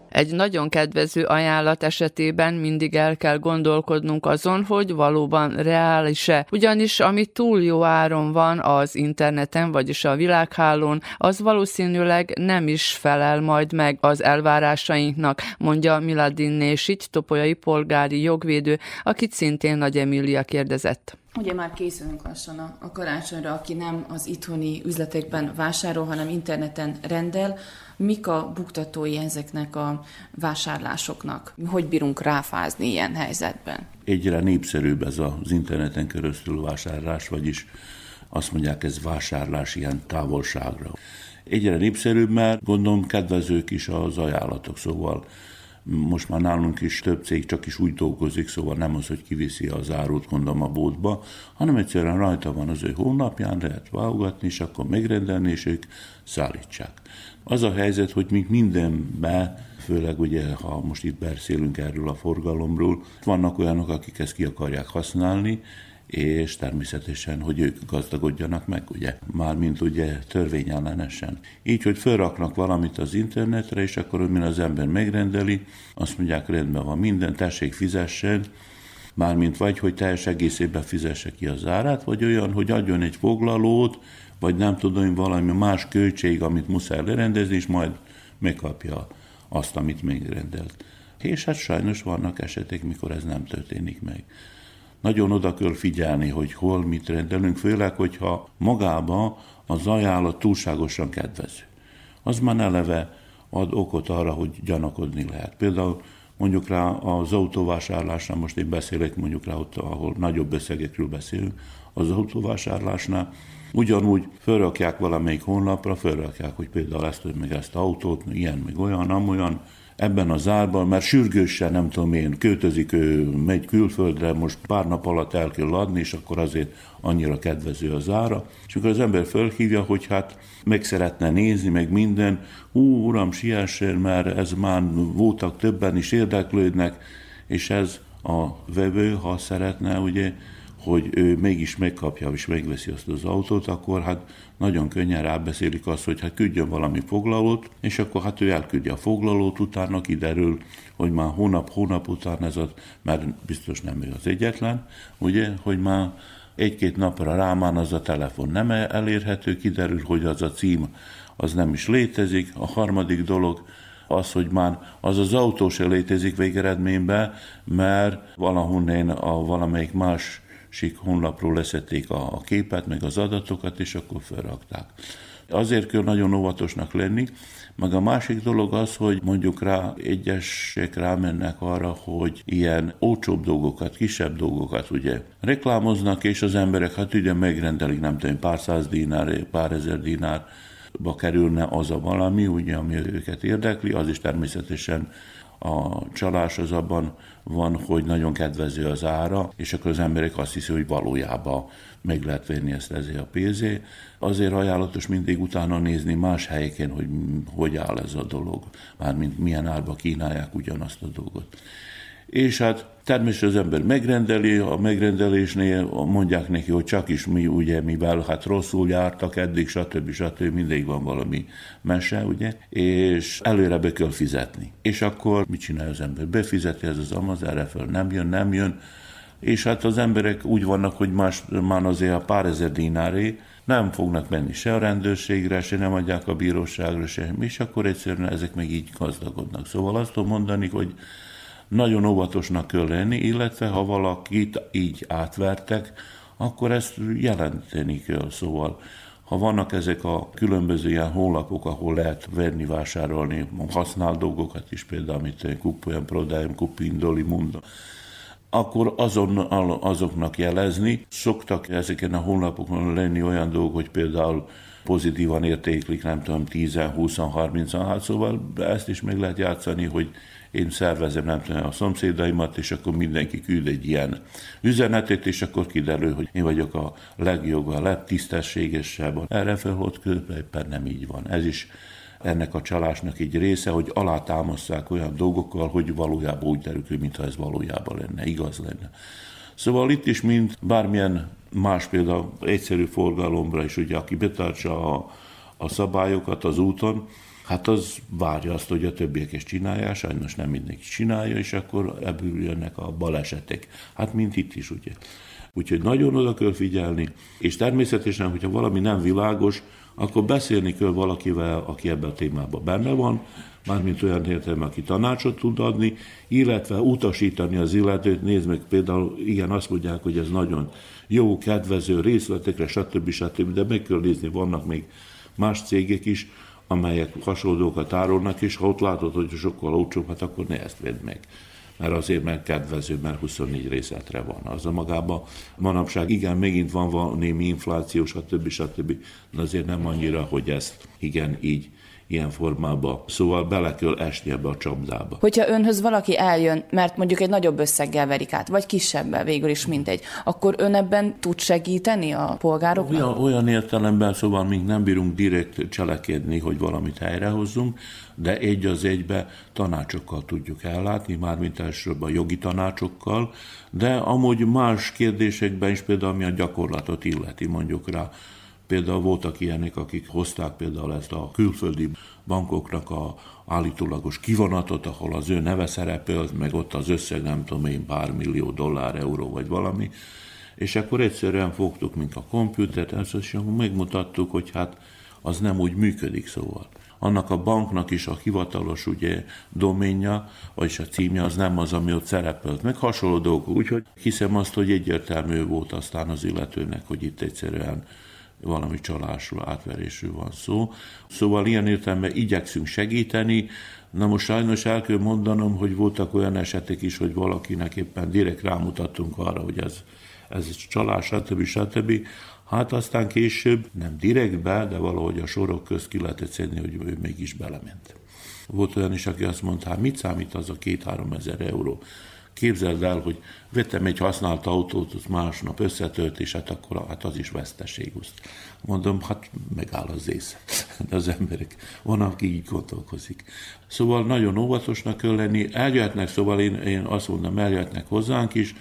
Egy nagyon kedvező ajánlat esetében mindig el kell gondolkodnunk azon, hogy valóban reális-e. Ugyanis ami túl jó áron van az interneten, vagyis a világhálón, az valószínűleg nem is felel majd meg az elvárásainknak, mondja Miladin Nésit, topolyai polgári jogvédő, akit szintén Nagy Emília kérdezett. Ugye már készülünk lassan a, a karácsonyra, aki nem az itthoni üzletekben vásárol, hanem interneten rendel. Mik a buktatói ezeknek a vásárlásoknak? Hogy bírunk ráfázni ilyen helyzetben? Egyre népszerűbb ez az interneten keresztül vásárlás, vagyis azt mondják, ez vásárlás ilyen távolságra. Egyre népszerűbb, mert gondolom kedvezők is az ajánlatok, szóval most már nálunk is több cég csak is úgy dolgozik, szóval nem az, hogy kiviszi az árut, gondolom a boltba, hanem egyszerűen rajta van az ő honlapján, lehet válogatni, és akkor megrendelni, és ők szállítsák. Az a helyzet, hogy mint mindenben, főleg ugye, ha most itt beszélünk erről a forgalomról, vannak olyanok, akik ezt ki akarják használni, és természetesen, hogy ők gazdagodjanak meg, ugye, mármint ugye törvényellenesen. Így, hogy felraknak valamit az internetre, és akkor, hogy az ember megrendeli, azt mondják, rendben van minden, tessék fizessen, mármint vagy, hogy teljes egészében fizesse ki az árát, vagy olyan, hogy adjon egy foglalót, vagy nem tudom, valami más költség, amit muszáj lerendezni, és majd megkapja azt, amit megrendelt. És hát sajnos vannak esetek, mikor ez nem történik meg nagyon oda kell figyelni, hogy hol mit rendelünk, főleg, hogyha magába az ajánlat túlságosan kedvező. Az már eleve ad okot arra, hogy gyanakodni lehet. Például mondjuk rá az autóvásárlásnál, most én beszélek mondjuk rá ott, ahol nagyobb összegekről beszélünk, az autóvásárlásnál ugyanúgy felrakják valamelyik honlapra, felrakják, hogy például ezt, meg ezt autót, ilyen, meg olyan, amolyan, ebben az árban, mert sürgősen, nem tudom én, költözik, ő megy külföldre, most pár nap alatt el kell adni, és akkor azért annyira kedvező az ára. És akkor az ember fölhívja, hogy hát meg szeretne nézni, meg minden, ú, uram, siessen, mert ez már voltak többen is érdeklődnek, és ez a vevő, ha szeretne, ugye, hogy ő mégis megkapja és megveszi azt az autót, akkor hát nagyon könnyen rábeszélik azt, hogy hát küldjön valami foglalót, és akkor hát ő elküldje a foglalót, utána kiderül, hogy már hónap-hónap után ez az, mert biztos nem ő az egyetlen, ugye, hogy már egy-két napra rámán az a telefon nem elérhető, kiderül, hogy az a cím az nem is létezik. A harmadik dolog az, hogy már az az autó se létezik végeredményben, mert valahonnan a valamelyik más sik honlapról leszették a képet, meg az adatokat, és akkor felrakták. Azért kell nagyon óvatosnak lenni, meg a másik dolog az, hogy mondjuk rá egyesek rámennek arra, hogy ilyen olcsóbb dolgokat, kisebb dolgokat ugye reklámoznak, és az emberek hát ugye megrendelik, nem tudom, pár száz dinár, pár ezer dinárba kerülne az a valami, ugye, ami őket érdekli, az is természetesen a csalás az abban van, hogy nagyon kedvező az ára, és akkor az emberek azt hiszi, hogy valójában meg lehet venni ezt ezért a pénzé. Azért ajánlatos mindig utána nézni más helyeken, hogy hogy áll ez a dolog, mármint milyen árba kínálják ugyanazt a dolgot. És hát természetesen az ember megrendeli, a megrendelésnél mondják neki, hogy csak is mi, ugye, mivel hát rosszul jártak eddig, stb. stb. mindig van valami mese, ugye, és előre be kell fizetni. És akkor mit csinál az ember? Befizeti ez az amaz, erre fel nem jön, nem jön, és hát az emberek úgy vannak, hogy más, már azért a pár ezer dináré, nem fognak menni se a rendőrségre, se nem adják a bíróságra, se, és akkor egyszerűen ezek meg így gazdagodnak. Szóval azt tudom mondani, hogy nagyon óvatosnak kell lenni, illetve ha valakit így átvertek, akkor ezt jelenteni kell. Szóval ha vannak ezek a különböző ilyen honlapok, ahol lehet venni, vásárolni használt dolgokat is, például amit Kupujem, Prodajem, Kupindoli, Mundo, akkor azon, azoknak jelezni. Szoktak ezeken a honlapokon lenni olyan dolgok, hogy például pozitívan értéklik, nem tudom, 10, 20, 30, hát szóval ezt is meg lehet játszani, hogy én szervezem nem tudom, a szomszédaimat, és akkor mindenki küld egy ilyen üzenetet, és akkor kiderül, hogy én vagyok a legjobb, a legtisztességesebb. Erre fel, hogy éppen nem így van. Ez is ennek a csalásnak egy része, hogy alátámasztják olyan dolgokkal, hogy valójában úgy derül mintha ez valójában lenne, igaz lenne. Szóval itt is, mint bármilyen más például egyszerű forgalomra is, ugye, aki betartsa a a szabályokat az úton, hát az várja azt, hogy a többiek is csinálják, sajnos nem mindenki csinálja, és akkor ebből jönnek a balesetek. Hát mint itt is, ugye. Úgyhogy nagyon oda kell figyelni, és természetesen, hogyha valami nem világos, akkor beszélni kell valakivel, aki ebben a témában benne van, mármint olyan értelme, aki tanácsot tud adni, illetve utasítani az illetőt, nézd meg például, igen, azt mondják, hogy ez nagyon jó, kedvező részletekre, stb. stb., de meg kell nézni, vannak még más cégek is, amelyek hasonlókat árulnak, és ha ott látod, hogy sokkal olcsóbb, hát akkor ne ezt vedd meg mert azért mert kedvező, mert 24 részletre van. Az a magában manapság igen, megint van némi infláció, stb. stb. De azért nem annyira, hogy ezt igen így ilyen formában. Szóval bele kell esni ebbe a csapdába. Hogyha önhöz valaki eljön, mert mondjuk egy nagyobb összeggel verik át, vagy kisebbel végül is mindegy, akkor ön ebben tud segíteni a polgároknak? Olyan, olyan értelemben, szóval még nem bírunk direkt cselekedni, hogy valamit helyrehozzunk, de egy az egybe tanácsokkal tudjuk ellátni, mármint elsősorban jogi tanácsokkal, de amúgy más kérdésekben is, például ami a gyakorlatot illeti, mondjuk rá, Például voltak ilyenek, akik hozták például ezt a külföldi bankoknak a állítólagos kivonatot, ahol az ő neve szerepelt, meg ott az összeg nem tudom én pár millió dollár, euró vagy valami, és akkor egyszerűen fogtuk, mint a komputert, ezt és megmutattuk, hogy hát az nem úgy működik szóval. Annak a banknak is a hivatalos ugye doménja, vagyis a címje az nem az, ami ott szerepelt, meg hasonló dolgok. Úgyhogy hiszem azt, hogy egyértelmű volt aztán az illetőnek, hogy itt egyszerűen valami csalásról, átverésről van szó. Szóval ilyen értelemben igyekszünk segíteni, Na most sajnos el kell mondanom, hogy voltak olyan esetek is, hogy valakinek éppen direkt rámutattunk arra, hogy ez, ez csalás, stb. stb. Hát aztán később, nem direktbe, de valahogy a sorok közt ki lehetett szedni, hogy ő mégis belement. Volt olyan is, aki azt mondta, hát mit számít az a két-három ezer euró? Képzeld el, hogy vettem egy használt autót, az másnap összetört, és hát akkor hát az is veszteség. Mondom, hát megáll az ész. De az emberek, van, aki így gondolkozik. Szóval nagyon óvatosnak kell lenni, eljöhetnek, szóval én, én azt mondom, eljöhetnek hozzánk is,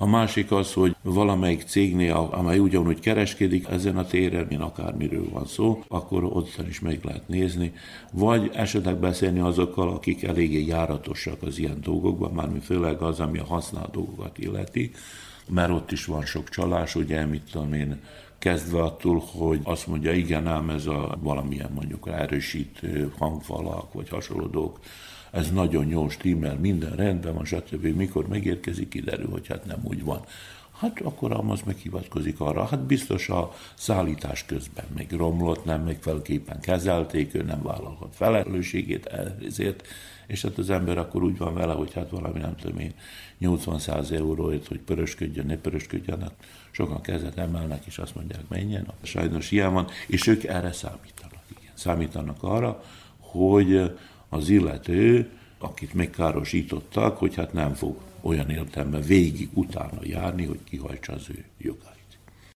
a másik az, hogy valamelyik cégnél, amely ugyanúgy kereskedik ezen a téren, mint akármiről van szó, akkor ott is meg lehet nézni, vagy esetleg beszélni azokkal, akik eléggé járatosak az ilyen dolgokban, mármint főleg az, ami a használt dolgokat illeti, mert ott is van sok csalás, ugye, mit tudom én, kezdve attól, hogy azt mondja, igen, ám ez a valamilyen mondjuk erősítő hangfalak, vagy hasonló dolgok, ez nagyon jó stimmel, minden rendben van, stb. Mikor megérkezik, kiderül, hogy hát nem úgy van. Hát akkor az meghivatkozik arra, hát biztos a szállítás közben még romlott, nem megfelelőképpen kezelték, ő nem vállalhat felelősségét ezért, és hát az ember akkor úgy van vele, hogy hát valami nem tudom én 80-100 euróért, hogy pörösködjön, ne pörösködjön, hát sokan kezet emelnek, és azt mondják, menjen. Sajnos ilyen van, és ők erre számítanak. Igen. Számítanak arra, hogy az illető, akit megkárosítottak, hogy hát nem fog olyan értelme végig utána járni, hogy kihajtsa az ő jogát.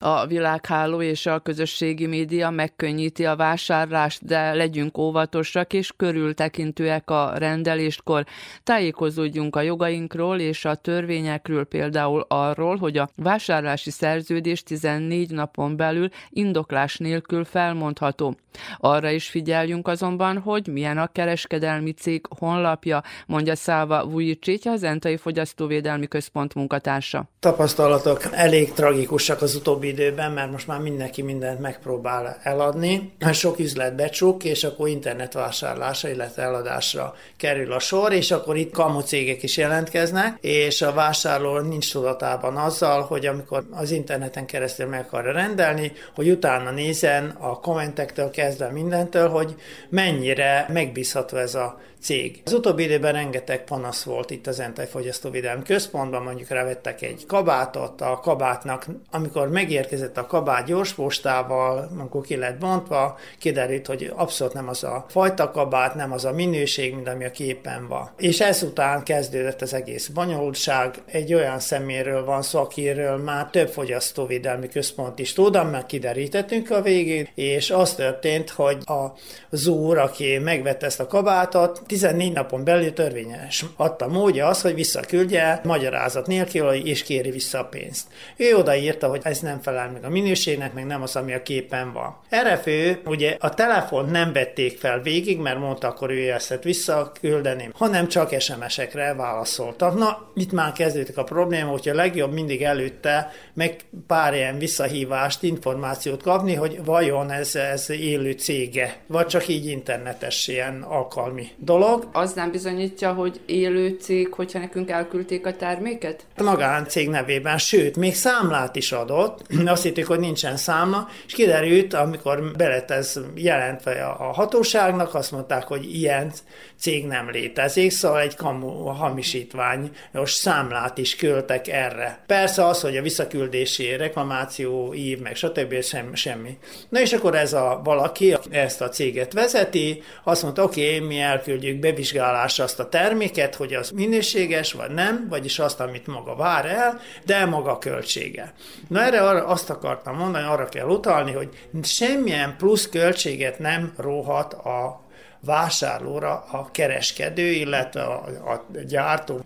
A világháló és a közösségi média megkönnyíti a vásárlást, de legyünk óvatosak és körültekintőek a rendeléskor. Tájékozódjunk a jogainkról és a törvényekről, például arról, hogy a vásárlási szerződés 14 napon belül indoklás nélkül felmondható. Arra is figyeljünk azonban, hogy milyen a kereskedelmi cég honlapja, mondja Száva Vujicsétja, az Entai Fogyasztóvédelmi Központ munkatársa. Tapasztalatok elég tragikusak az utóbbi időben, mert most már mindenki mindent megpróbál eladni. Sok üzlet becsuk, és akkor internetvásárlásra, illetve eladásra kerül a sor, és akkor itt kamu cégek is jelentkeznek, és a vásárló nincs tudatában azzal, hogy amikor az interneten keresztül meg akarja rendelni, hogy utána nézen a kommentektől kezdve mindentől, hogy mennyire megbízható ez a cég. Az utóbbi időben rengeteg panasz volt itt az Entai Fogyasztóvédelmi Központban, mondjuk rávettek egy kabátot, a kabátnak, amikor megérkezett a kabát gyors postával, amikor ki lett bontva, kiderült, hogy abszolút nem az a fajta kabát, nem az a minőség, mint ami a képen van. És ezután kezdődött az egész bonyolultság. Egy olyan szeméről van szó, akiről már több fogyasztóvédelmi központ is tud, mert kiderítettünk a végén, és az történt, hogy a zúr, aki megvette ezt a kabátot, 14 napon belül törvényes. Adta módja az, hogy visszaküldje magyarázat nélkül, és kéri vissza a pénzt. Ő odaírta, hogy ez nem felel meg a minőségnek, meg nem az, ami a képen van. Erre fő, ugye a telefon nem vették fel végig, mert mondta, akkor ő ezt visszaküldeni, hanem csak SMS-ekre válaszoltak. Na, itt már kezdődik a probléma, hogyha a legjobb mindig előtte meg pár ilyen visszahívást, információt kapni, hogy vajon ez, ez élő cége, vagy csak így internetes ilyen alkalmi dolog. Az nem bizonyítja, hogy élő cég, hogyha nekünk elküldték a terméket? A magáncég nevében, sőt, még számlát is adott, azt hittük, hogy nincsen számla, és kiderült, amikor belet ez jelentve a hatóságnak, azt mondták, hogy ilyen cég nem létezik, szóval egy kamu hamisítványos számlát is küldtek erre. Persze az, hogy a visszaküldési reklamáció, ív, meg stb. Sem, semmi. Na és akkor ez a valaki ezt a céget vezeti, azt mondta, oké, okay, mi elküldjük bevizsgálásra azt a terméket, hogy az minőséges, vagy nem, vagyis azt, amit maga vár el, de maga költsége. Na erre arra azt akartam mondani, arra kell utalni, hogy semmilyen plusz költséget nem róhat a vásárlóra a kereskedő, illetve a, a gyártó.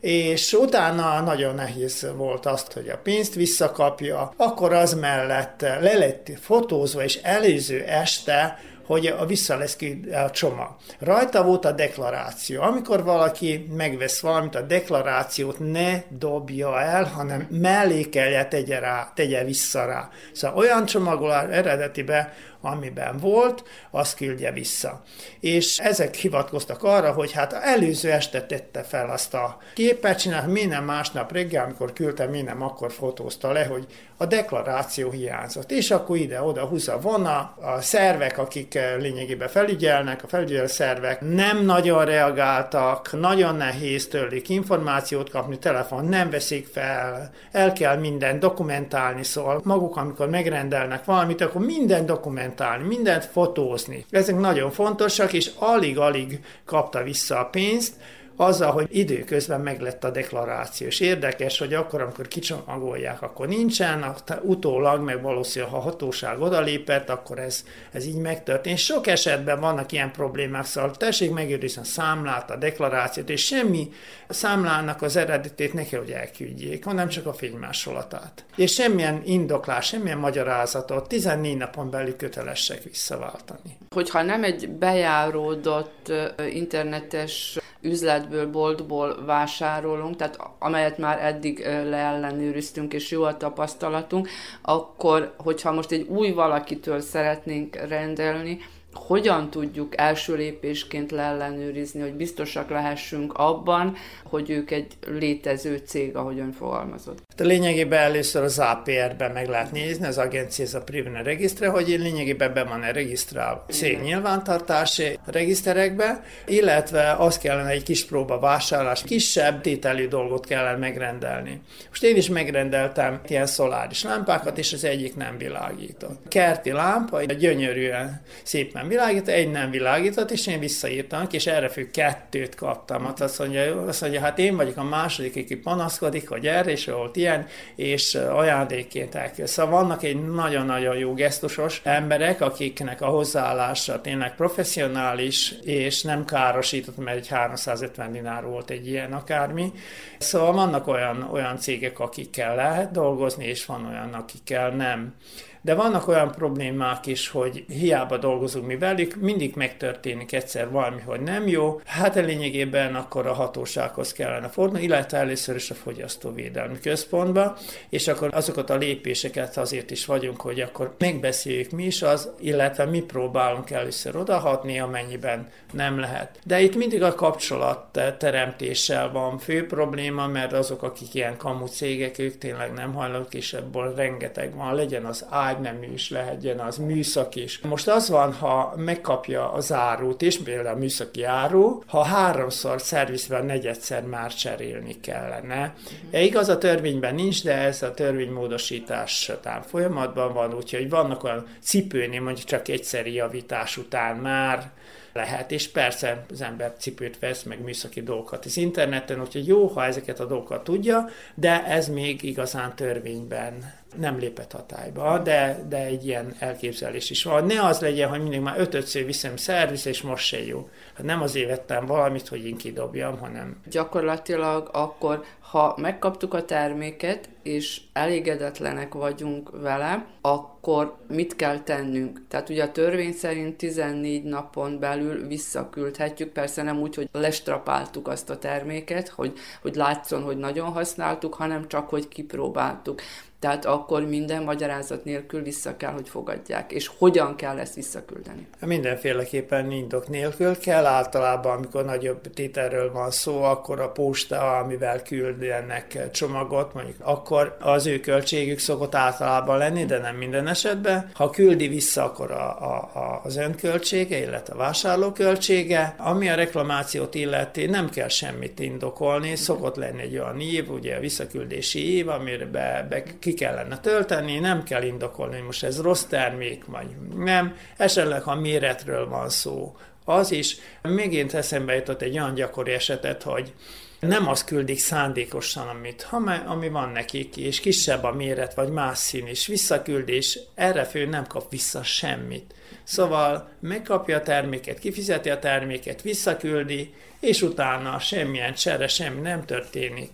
És utána nagyon nehéz volt azt, hogy a pénzt visszakapja, akkor az mellett le lett fotózva, és előző este hogy a vissza lesz ki a csomag. Rajta volt a deklaráció. Amikor valaki megvesz valamit, a deklarációt ne dobja el, hanem mellékelje, tegye, rá, tegye vissza rá. Szóval olyan csomagolás eredetibe, amiben volt, azt küldje vissza. És ezek hivatkoztak arra, hogy hát előző este tette fel azt a képet, csinált, minden másnap reggel, amikor küldte, minden akkor fotózta le, hogy a deklaráció hiányzott. És akkor ide-oda húzza vona, a szervek, akik eh, lényegében felügyelnek, a felügyelő szervek nem nagyon reagáltak, nagyon nehéz tőlük információt kapni, telefon nem veszik fel, el kell minden dokumentálni, szóval maguk, amikor megrendelnek valamit, akkor minden dokumentálni, mindent fotózni. Ezek nagyon fontosak, és alig-alig kapta vissza a pénzt, azzal, hogy időközben meglett a deklaráció. És érdekes, hogy akkor, amikor kicsomagolják, akkor nincsen, utólag meg valószínűleg, ha a hatóság odalépett, akkor ez, ez így megtörtént. Sok esetben vannak ilyen problémák, szóval tessék megőrizni a számlát, a deklarációt, és semmi számlának az eredetét ne kell, hogy elküldjék, hanem csak a fénymásolatát. És semmilyen indoklás, semmilyen magyarázatot 14 napon belül kötelesek visszaváltani. Hogyha nem egy bejáródott internetes üzletből, boltból vásárolunk, tehát amelyet már eddig leellenőriztünk, és jó a tapasztalatunk, akkor, hogyha most egy új valakitől szeretnénk rendelni, hogyan tudjuk első lépésként leellenőrizni, hogy biztosak lehessünk abban, hogy ők egy létező cég, ahogy ön fogalmazott. De lényegében először az APR-ben meg lehet nézni, az agencia ez a Privne regisztre, hogy lényegében be van-e regisztrálva cég nyilvántartási regiszterekbe, illetve az kellene egy kis próba vásárlás, kisebb tételű dolgot kellene megrendelni. Most én is megrendeltem ilyen szoláris lámpákat, és az egyik nem világított. Kerti lámpa, gyönyörűen szépen világít, egy nem világított, és én visszaírtam, és erre fő kettőt kaptam. Hát azt mondja, azt mondja, hát én vagyok a második, aki panaszkodik, hogy erre is volt ilyen, és ajándékként elkezd. Szóval vannak egy nagyon-nagyon jó gesztusos emberek, akiknek a hozzáállása tényleg professzionális, és nem károsított, mert egy 350 dinár volt egy ilyen akármi. Szóval vannak olyan, olyan cégek, akikkel lehet dolgozni, és van olyan, akikkel nem de vannak olyan problémák is, hogy hiába dolgozunk mi velük, mindig megtörténik egyszer valami, hogy nem jó, hát lényegében akkor a hatósághoz kellene fordulni, illetve először is a fogyasztóvédelmi központba, és akkor azokat a lépéseket azért is vagyunk, hogy akkor megbeszéljük mi is az, illetve mi próbálunk először odahatni, amennyiben nem lehet. De itt mindig a kapcsolat teremtéssel van fő probléma, mert azok, akik ilyen kamu cégek, ők tényleg nem hajlandók, és ebből rengeteg van, legyen az ágynemű is lehetjen, az műszak is. Most az van, ha megkapja az árut is, például a műszaki áru, ha háromszor szervizben negyedszer már cserélni kellene. E, igaz, a törvényben nincs, de ez a törvénymódosítás után folyamatban van, úgyhogy vannak olyan cipőnél mondjuk csak egyszeri javítás után már lehet, és persze az ember cipőt vesz, meg műszaki dolgokat az interneten, úgyhogy jó, ha ezeket a dolgokat tudja, de ez még igazán törvényben nem lépett hatályba, de, de egy ilyen elképzelés is van. Ne az legyen, hogy mindig már ötödször viszem szerviz, és most se jó. Hát nem azért vettem valamit, hogy én kidobjam, hanem... Gyakorlatilag akkor, ha megkaptuk a terméket, és elégedetlenek vagyunk vele, akkor mit kell tennünk? Tehát ugye a törvény szerint 14 napon belül visszaküldhetjük, persze nem úgy, hogy lestrapáltuk azt a terméket, hogy, hogy látszon, hogy nagyon használtuk, hanem csak, hogy kipróbáltuk tehát akkor minden magyarázat nélkül vissza kell, hogy fogadják. És hogyan kell ezt visszaküldeni? Mindenféleképpen indok nélkül kell. Általában, amikor nagyobb tételről van szó, akkor a posta, amivel küldenek csomagot, mondjuk akkor az ő költségük szokott általában lenni, de nem minden esetben. Ha küldi vissza, akkor a, a, az önköltsége, illetve a vásárló költsége. Ami a reklamációt illeti, nem kell semmit indokolni, szokott lenni egy olyan ív, ugye a visszaküldési ív, amire be, be ki ki kellene tölteni, nem kell indokolni, hogy most ez rossz termék, vagy nem. Esetleg, ha méretről van szó, az is. Mégint eszembe jutott egy olyan gyakori esetet, hogy nem azt küldik szándékosan, amit, ami van nekik, és kisebb a méret, vagy más szín is. Visszaküldés, erre fő nem kap vissza semmit. Szóval megkapja a terméket, kifizeti a terméket, visszaküldi, és utána semmilyen csere, semmi nem történik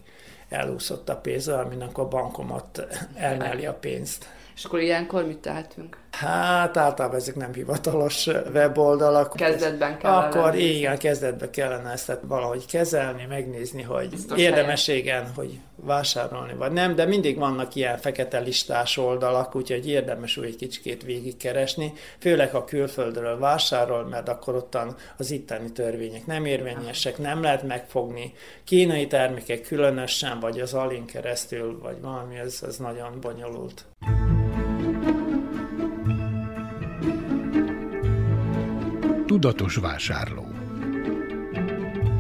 elúszott a pénz, aminek a bankomat elnyeli a pénzt. És akkor ilyenkor mit tehetünk? Hát általában ezek nem hivatalos weboldalak. Kezdetben kellene. Akkor igen, kezdetben kellene ezt valahogy kezelni, megnézni, hogy Biztos érdemes igen, hogy vásárolni vagy nem, de mindig vannak ilyen fekete listás oldalak, úgyhogy érdemes úgy egy kicsikét végigkeresni, főleg ha külföldről vásárol, mert akkor ottan az itteni törvények nem érvényesek, nem lehet megfogni. Kínai termékek különösen, vagy az alin keresztül, vagy valami, ez, ez nagyon bonyolult. Tudatos vásárló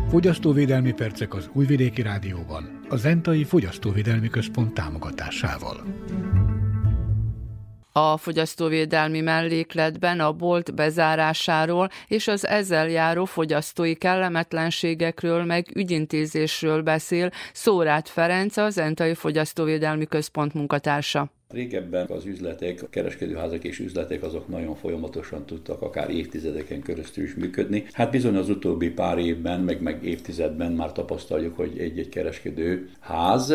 Fogyasztóvédelmi percek az Újvidéki Rádióban, a Zentai Fogyasztóvédelmi Központ támogatásával. A fogyasztóvédelmi mellékletben a bolt bezárásáról és az ezzel járó fogyasztói kellemetlenségekről meg ügyintézésről beszél Szórát Ferenc, az Zentai Fogyasztóvédelmi Központ munkatársa. Régebben az üzletek, a kereskedőházak és üzletek azok nagyon folyamatosan tudtak akár évtizedeken keresztül is működni. Hát bizony az utóbbi pár évben, meg, meg évtizedben már tapasztaljuk, hogy egy-egy kereskedő ház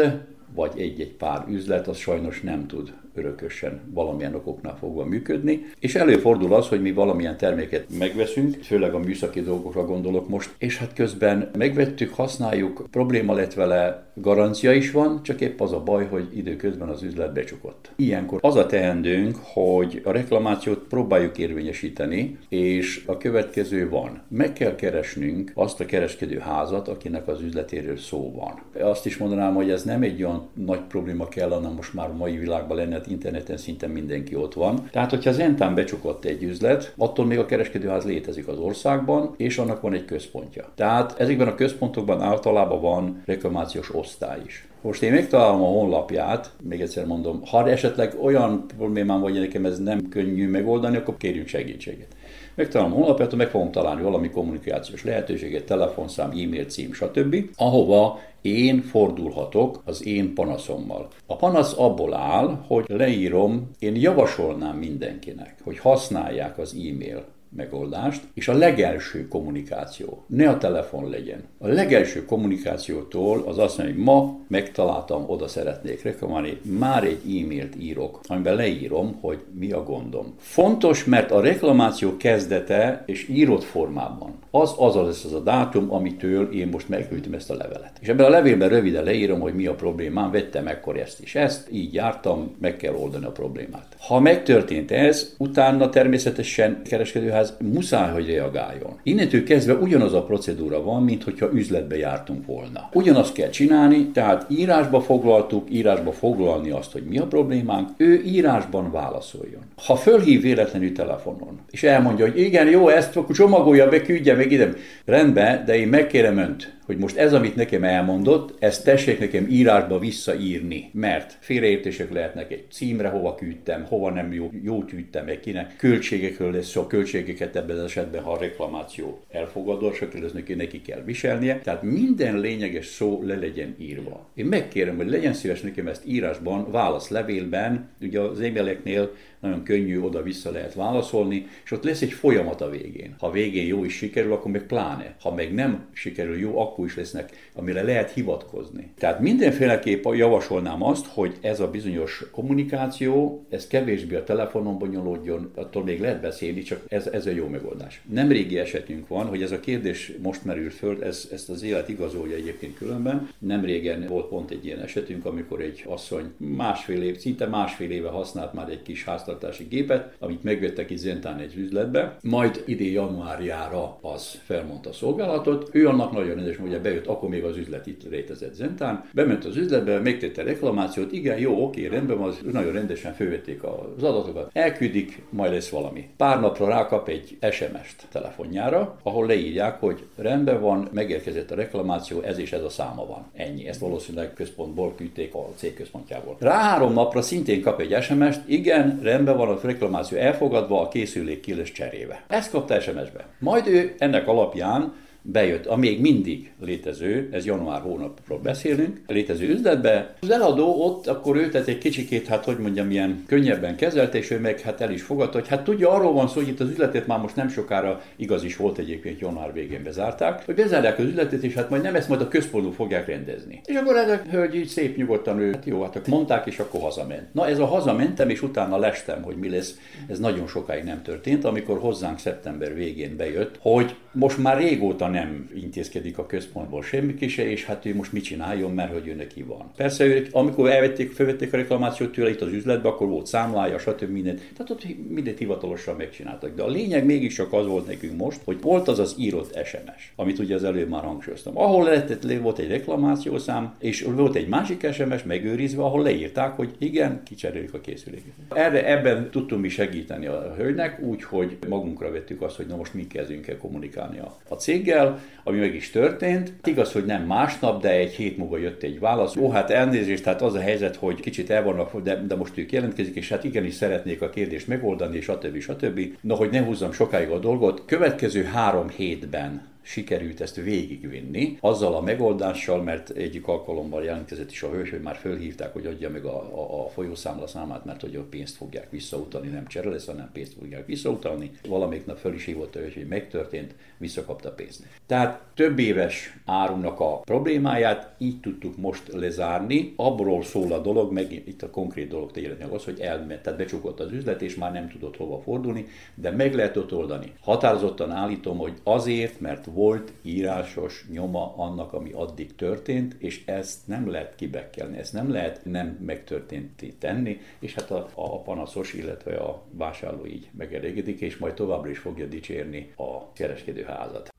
vagy egy-egy pár üzlet az sajnos nem tud örökösen valamilyen okoknál fogva működni, és előfordul az, hogy mi valamilyen terméket megveszünk, főleg a műszaki dolgokra gondolok most, és hát közben megvettük, használjuk, probléma lett vele, garancia is van, csak épp az a baj, hogy időközben az üzlet becsukott. Ilyenkor az a teendőnk, hogy a reklamációt próbáljuk érvényesíteni, és a következő van. Meg kell keresnünk azt a kereskedő házat, akinek az üzletéről szó van. Azt is mondanám, hogy ez nem egy olyan nagy probléma kell, hanem most már a mai világban lenne tehát interneten szinte mindenki ott van. Tehát, hogyha az Entán becsukott egy üzlet, attól még a kereskedőház létezik az országban, és annak van egy központja. Tehát ezekben a központokban általában van reklamációs osztály is. Most én megtalálom a honlapját, még egyszer mondom, ha esetleg olyan problémám vagy, nekem ez nem könnyű megoldani, akkor kérjünk segítséget. Megtalálom a honlapját, meg fogom találni valami kommunikációs lehetőséget, telefonszám, e-mail cím, stb., ahova én fordulhatok az én panaszommal. A panasz abból áll, hogy leírom, én javasolnám mindenkinek, hogy használják az e-mail megoldást, és a legelső kommunikáció, ne a telefon legyen. A legelső kommunikációtól az azt mondja, hogy ma megtaláltam, oda szeretnék reklamálni, már egy e-mailt írok, amiben leírom, hogy mi a gondom. Fontos, mert a reklamáció kezdete és írott formában az az lesz az a dátum, amitől én most megküldtem ezt a levelet. És ebben a levélben röviden leírom, hogy mi a problémám, vettem ekkor ezt is ezt, így jártam, meg kell oldani a problémát. Ha megtörtént ez, utána természetesen kereskedőház muszáj, hogy reagáljon. Innentől kezdve ugyanaz a procedúra van, mint hogyha üzletbe jártunk volna. Ugyanazt kell csinálni, tehát írásba foglaltuk, írásba foglalni azt, hogy mi a problémánk, ő írásban válaszoljon. Ha fölhív véletlenül telefonon, és elmondja, hogy igen, jó, ezt csomagolja be, küldje meg ide. Rendben, de én megkérem önt, hogy most ez, amit nekem elmondott, ezt tessék nekem írásba visszaírni, mert félreértések lehetnek egy címre, hova küldtem, hova nem jó, jó küldtem meg kinek, költségekről lesz szó, költségeket ebben az esetben, ha a reklamáció elfogadott, ez neki, neki kell viselnie, tehát minden lényeges szó le legyen írva. Én megkérem, hogy legyen szíves nekem ezt írásban, válaszlevélben, ugye az e-maileknél nagyon könnyű oda-vissza lehet válaszolni, és ott lesz egy folyamat a végén. Ha végén jó is sikerül, akkor meg pláne. Ha meg nem sikerül jó, akkor is lesznek, amire lehet hivatkozni. Tehát mindenféleképp javasolnám azt, hogy ez a bizonyos kommunikáció, ez kevésbé a telefonon bonyolódjon, attól még lehet beszélni, csak ez, ez a jó megoldás. Nem régi esetünk van, hogy ez a kérdés most merül föl, ez, ezt az élet igazolja egyébként különben. Nem régen volt pont egy ilyen esetünk, amikor egy asszony másfél év, szinte másfél éve használt már egy kis háztartási gépet, amit megvettek itt Zentán egy üzletbe, majd idén januárjára az felmondta a szolgálatot. Ő annak nagyon rendes, hogy bejött, akkor még az üzlet itt létezett Zentán. Bement az üzletbe, megtette reklamációt, igen, jó, oké, rendben van, nagyon rendesen fölvették az adatokat, elküldik, majd lesz valami. Pár napra rákap egy SMS-t telefonjára, ahol leírják, hogy rendben van, megérkezett a reklamáció, ez és ez a száma van. Ennyi. Ezt valószínűleg központból küldték a cég központjából. Rá három napra szintén kap egy SMS-t, igen, rendben van a reklamáció elfogadva, a készülék ki cserébe. Ezt kapta SMS-be. Majd ő ennek alapján bejött a még mindig létező, ez január hónapról beszélünk, létező üzletbe. Az eladó ott, akkor ő tett egy kicsikét, hát hogy mondjam, ilyen könnyebben kezelt, és ő meg hát el is fogadta, hogy hát tudja, arról van szó, hogy itt az üzletet már most nem sokára igaz is volt egyébként, január végén bezárták, hogy bezárják az üzletet, és hát majd nem ezt majd a központú fogják rendezni. És akkor ez a hölgy így szép nyugodtan ő, hát jó, hát mondták, és akkor hazament. Na ez a hazamentem, és utána lestem, hogy mi lesz, ez nagyon sokáig nem történt, amikor hozzánk szeptember végén bejött, hogy most már régóta nem intézkedik a központból semmi se, és hát ő most mit csináljon, mert hogy ő neki van. Persze, amikor elvették, felvették a reklamációt tőle itt az üzletbe, akkor volt számlája, stb. mindent. Tehát ott mindent hivatalosan megcsináltak. De a lényeg mégiscsak az volt nekünk most, hogy volt az az írott SMS, amit ugye az előbb már hangsúlyoztam. Ahol lehetett, volt egy reklamációszám, és volt egy másik SMS megőrizve, ahol leírták, hogy igen, kicseréljük a készüléket. Erre, ebben tudtunk mi segíteni a hölgynek, úgyhogy magunkra vettük azt, hogy na most mi kezdünk el kommunikálni a, a céggel, ami meg is történt. Igaz, hogy nem másnap, de egy hét múlva jött egy válasz. Ó, hát elnézést, hát az a helyzet, hogy kicsit el vannak, de, de most ők jelentkezik, és hát igenis szeretnék a kérdést megoldani, és stb. stb. No, hogy ne húzzam sokáig a dolgot, következő három hétben sikerült ezt végigvinni, azzal a megoldással, mert egyik alkalommal jelentkezett is a hős, hogy már fölhívták, hogy adja meg a, a, a folyószámla számát, mert hogy a pénzt fogják visszautalni, nem csere lesz, hanem pénzt fogják visszautalni. Valamelyik nap föl is hívott a hős, hogy megtörtént, visszakapta pénzt. Tehát több éves árunak a problémáját így tudtuk most lezárni. Abból szól a dolog, meg itt a konkrét dolog tényleg az, hogy elment, tehát becsukott az üzlet, és már nem tudott hova fordulni, de meg lehet ott oldani. Határozottan állítom, hogy azért, mert volt írásos nyoma annak, ami addig történt, és ezt nem lehet kibekkelni, ezt nem lehet nem megtörtént tenni, és hát a, a panaszos, illetve a vásárló így megelégedik, és majd továbbra is fogja dicsérni a kereskedőházat.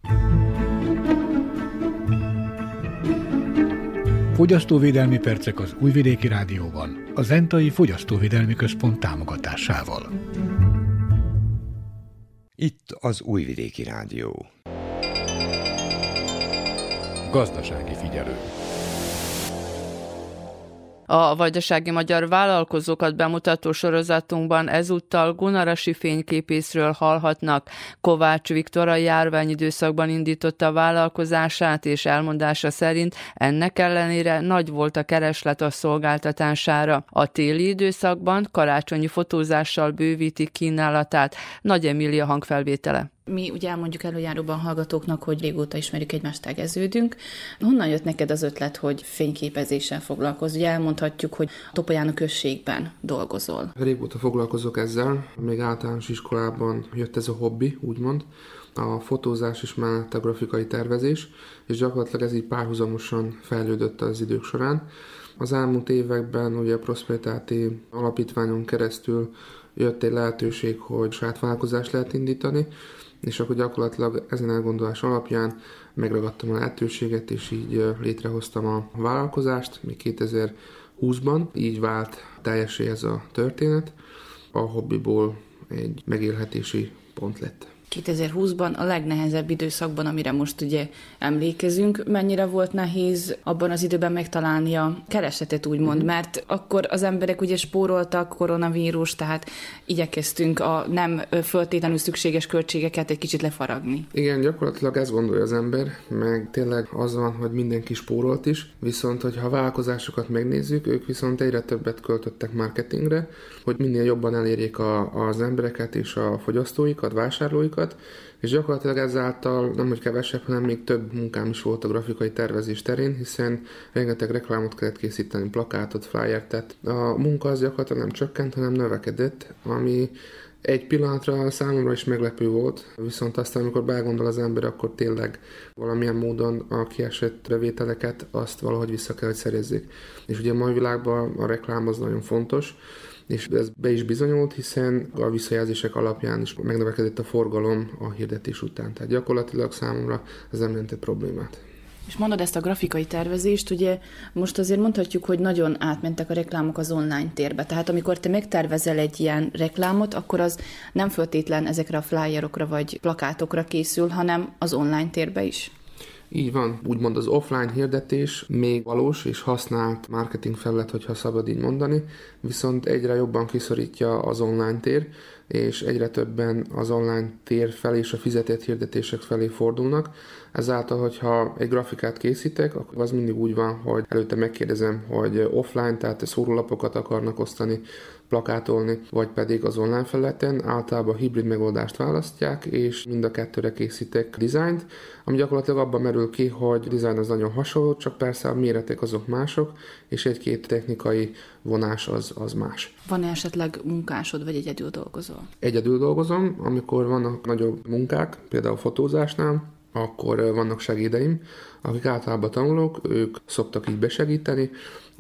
Fogyasztóvédelmi percek az Újvidéki Rádióban, a Zentai Fogyasztóvédelmi Központ támogatásával. Itt az Újvidéki Rádió. Gazdasági figyelő. A vajdasági magyar vállalkozókat bemutató sorozatunkban ezúttal Gunarasi fényképészről hallhatnak. Kovács Viktor a járványidőszakban indította a vállalkozását, és elmondása szerint ennek ellenére nagy volt a kereslet a szolgáltatására. A téli időszakban karácsonyi fotózással bővíti kínálatát. Nagy Emília hangfelvétele. Mi ugye elmondjuk előjáróban hallgatóknak, hogy régóta ismerjük egymást, tegeződünk. Honnan jött neked az ötlet, hogy fényképezéssel foglalkozz? Ugye elmondhatjuk, hogy Topolyán a községben dolgozol. Régóta foglalkozok ezzel, még általános iskolában jött ez a hobbi, úgymond. A fotózás is mellett a grafikai tervezés, és gyakorlatilag ez így párhuzamosan fejlődött az idők során. Az elmúlt években ugye a Prosperitáti alapítványon keresztül jött egy lehetőség, hogy saját vállalkozást lehet indítani, és akkor gyakorlatilag ezen elgondolás alapján megragadtam a lehetőséget, és így létrehoztam a vállalkozást még 2020-ban. Így vált teljesé ez a történet. A hobbiból egy megélhetési pont lett. 2020-ban a legnehezebb időszakban, amire most ugye emlékezünk, mennyire volt nehéz abban az időben megtalálni a keresetet, úgymond, mm. mert akkor az emberek ugye spóroltak koronavírus, tehát igyekeztünk a nem föltétlenül szükséges költségeket egy kicsit lefaragni. Igen, gyakorlatilag ezt gondolja az ember, meg tényleg az van, hogy mindenki spórolt is, viszont hogyha a vállalkozásokat megnézzük, ők viszont egyre többet költöttek marketingre, hogy minél jobban elérjék a, az embereket és a fogyasztóikat, vásárlóikat, munkákat, és gyakorlatilag ezáltal nem hogy kevesebb, hanem még több munkám is volt a grafikai tervezés terén, hiszen rengeteg reklámot kellett készíteni, plakátot, flyert, tehát a munka az gyakorlatilag nem csökkent, hanem növekedett, ami egy pillanatra számomra is meglepő volt, viszont aztán, amikor begondol az ember, akkor tényleg valamilyen módon a kiesett bevételeket azt valahogy vissza kell, hogy szerezzék. És ugye a mai világban a reklám az nagyon fontos, és ez be is bizonyult, hiszen a visszajelzések alapján is megnövekedett a forgalom a hirdetés után. Tehát gyakorlatilag számomra ez nem jelentett problémát. És mondod ezt a grafikai tervezést, ugye most azért mondhatjuk, hogy nagyon átmentek a reklámok az online térbe. Tehát amikor te megtervezel egy ilyen reklámot, akkor az nem föltétlen ezekre a flyerokra vagy plakátokra készül, hanem az online térbe is. Így van, úgymond az offline hirdetés még valós és használt marketing felület, hogyha szabad így mondani, viszont egyre jobban kiszorítja az online tér, és egyre többen az online tér felé és a fizetett hirdetések felé fordulnak. Ezáltal, hogyha egy grafikát készítek, akkor az mindig úgy van, hogy előtte megkérdezem, hogy offline, tehát szórólapokat akarnak osztani, plakátolni, vagy pedig az online felületen. Általában hibrid megoldást választják, és mind a kettőre készítek dizájnt, ami gyakorlatilag abban merül ki, hogy a dizájn az nagyon hasonló, csak persze a méretek azok mások, és egy-két technikai vonás az, az más. Van-e esetleg munkásod, vagy egyedül dolgozol? Egyedül dolgozom, amikor vannak nagyobb munkák, például fotózásnál, akkor vannak segédeim, akik általában tanulók, ők szoktak így besegíteni,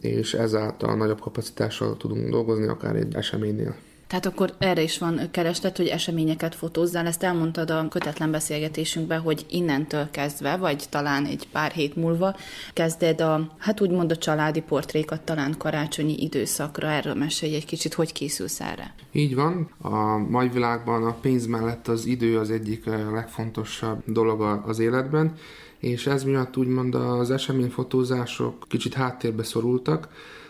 és ezáltal nagyobb kapacitással tudunk dolgozni, akár egy eseménynél. Tehát akkor erre is van kereslet, hogy eseményeket fotózzál. Ezt elmondtad a kötetlen beszélgetésünkben, hogy innentől kezdve, vagy talán egy pár hét múlva kezded a, hát úgymond a családi portrékat talán karácsonyi időszakra. Erről mesélj egy kicsit, hogy készülsz erre? Így van. A mai világban a pénz mellett az idő az egyik eh, legfontosabb dolog az életben, és ez miatt úgymond az eseményfotózások kicsit háttérbe szorultak,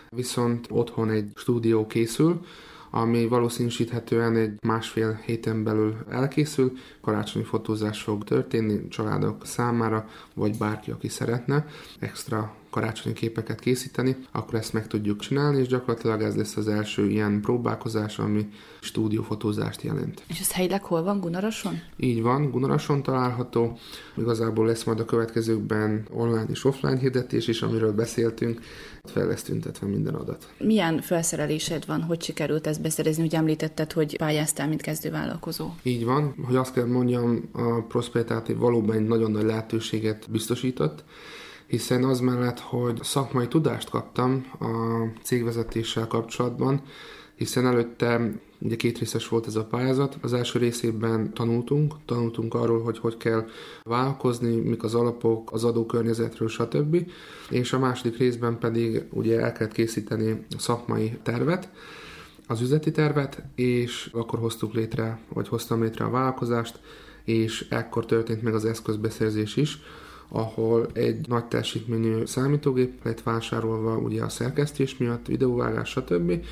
viszont otthon egy stúdió készül, ami valószínűsíthetően egy másfél héten belül elkészül. Karácsonyi fotózás fog történni családok számára, vagy bárki, aki szeretne extra karácsonyi képeket készíteni, akkor ezt meg tudjuk csinálni, és gyakorlatilag ez lesz az első ilyen próbálkozás, ami stúdiófotózást jelent. És ez helyileg hol van, Gunarason? Így van, Gunarason található. Igazából lesz majd a következőkben online és offline hirdetés is, amiről beszéltünk. Fel lesz tüntetve minden adat. Milyen felszerelésed van, hogy sikerült ezt beszerezni? Ugye említetted, hogy pályáztál, mint kezdővállalkozó. Így van, hogy azt kell mondjam, a Prosperitáti valóban egy nagyon nagy lehetőséget biztosított, hiszen az mellett, hogy szakmai tudást kaptam a cégvezetéssel kapcsolatban, hiszen előtte ugye két részes volt ez a pályázat. Az első részében tanultunk, tanultunk arról, hogy hogy kell vállalkozni, mik az alapok, az adókörnyezetről, stb. És a második részben pedig ugye el kellett készíteni szakmai tervet, az üzleti tervet, és akkor hoztuk létre, vagy hoztam létre a vállalkozást, és ekkor történt meg az eszközbeszerzés is, ahol egy nagy teljesítményű számítógép lett vásárolva ugye a szerkesztés miatt, videóvágás, stb.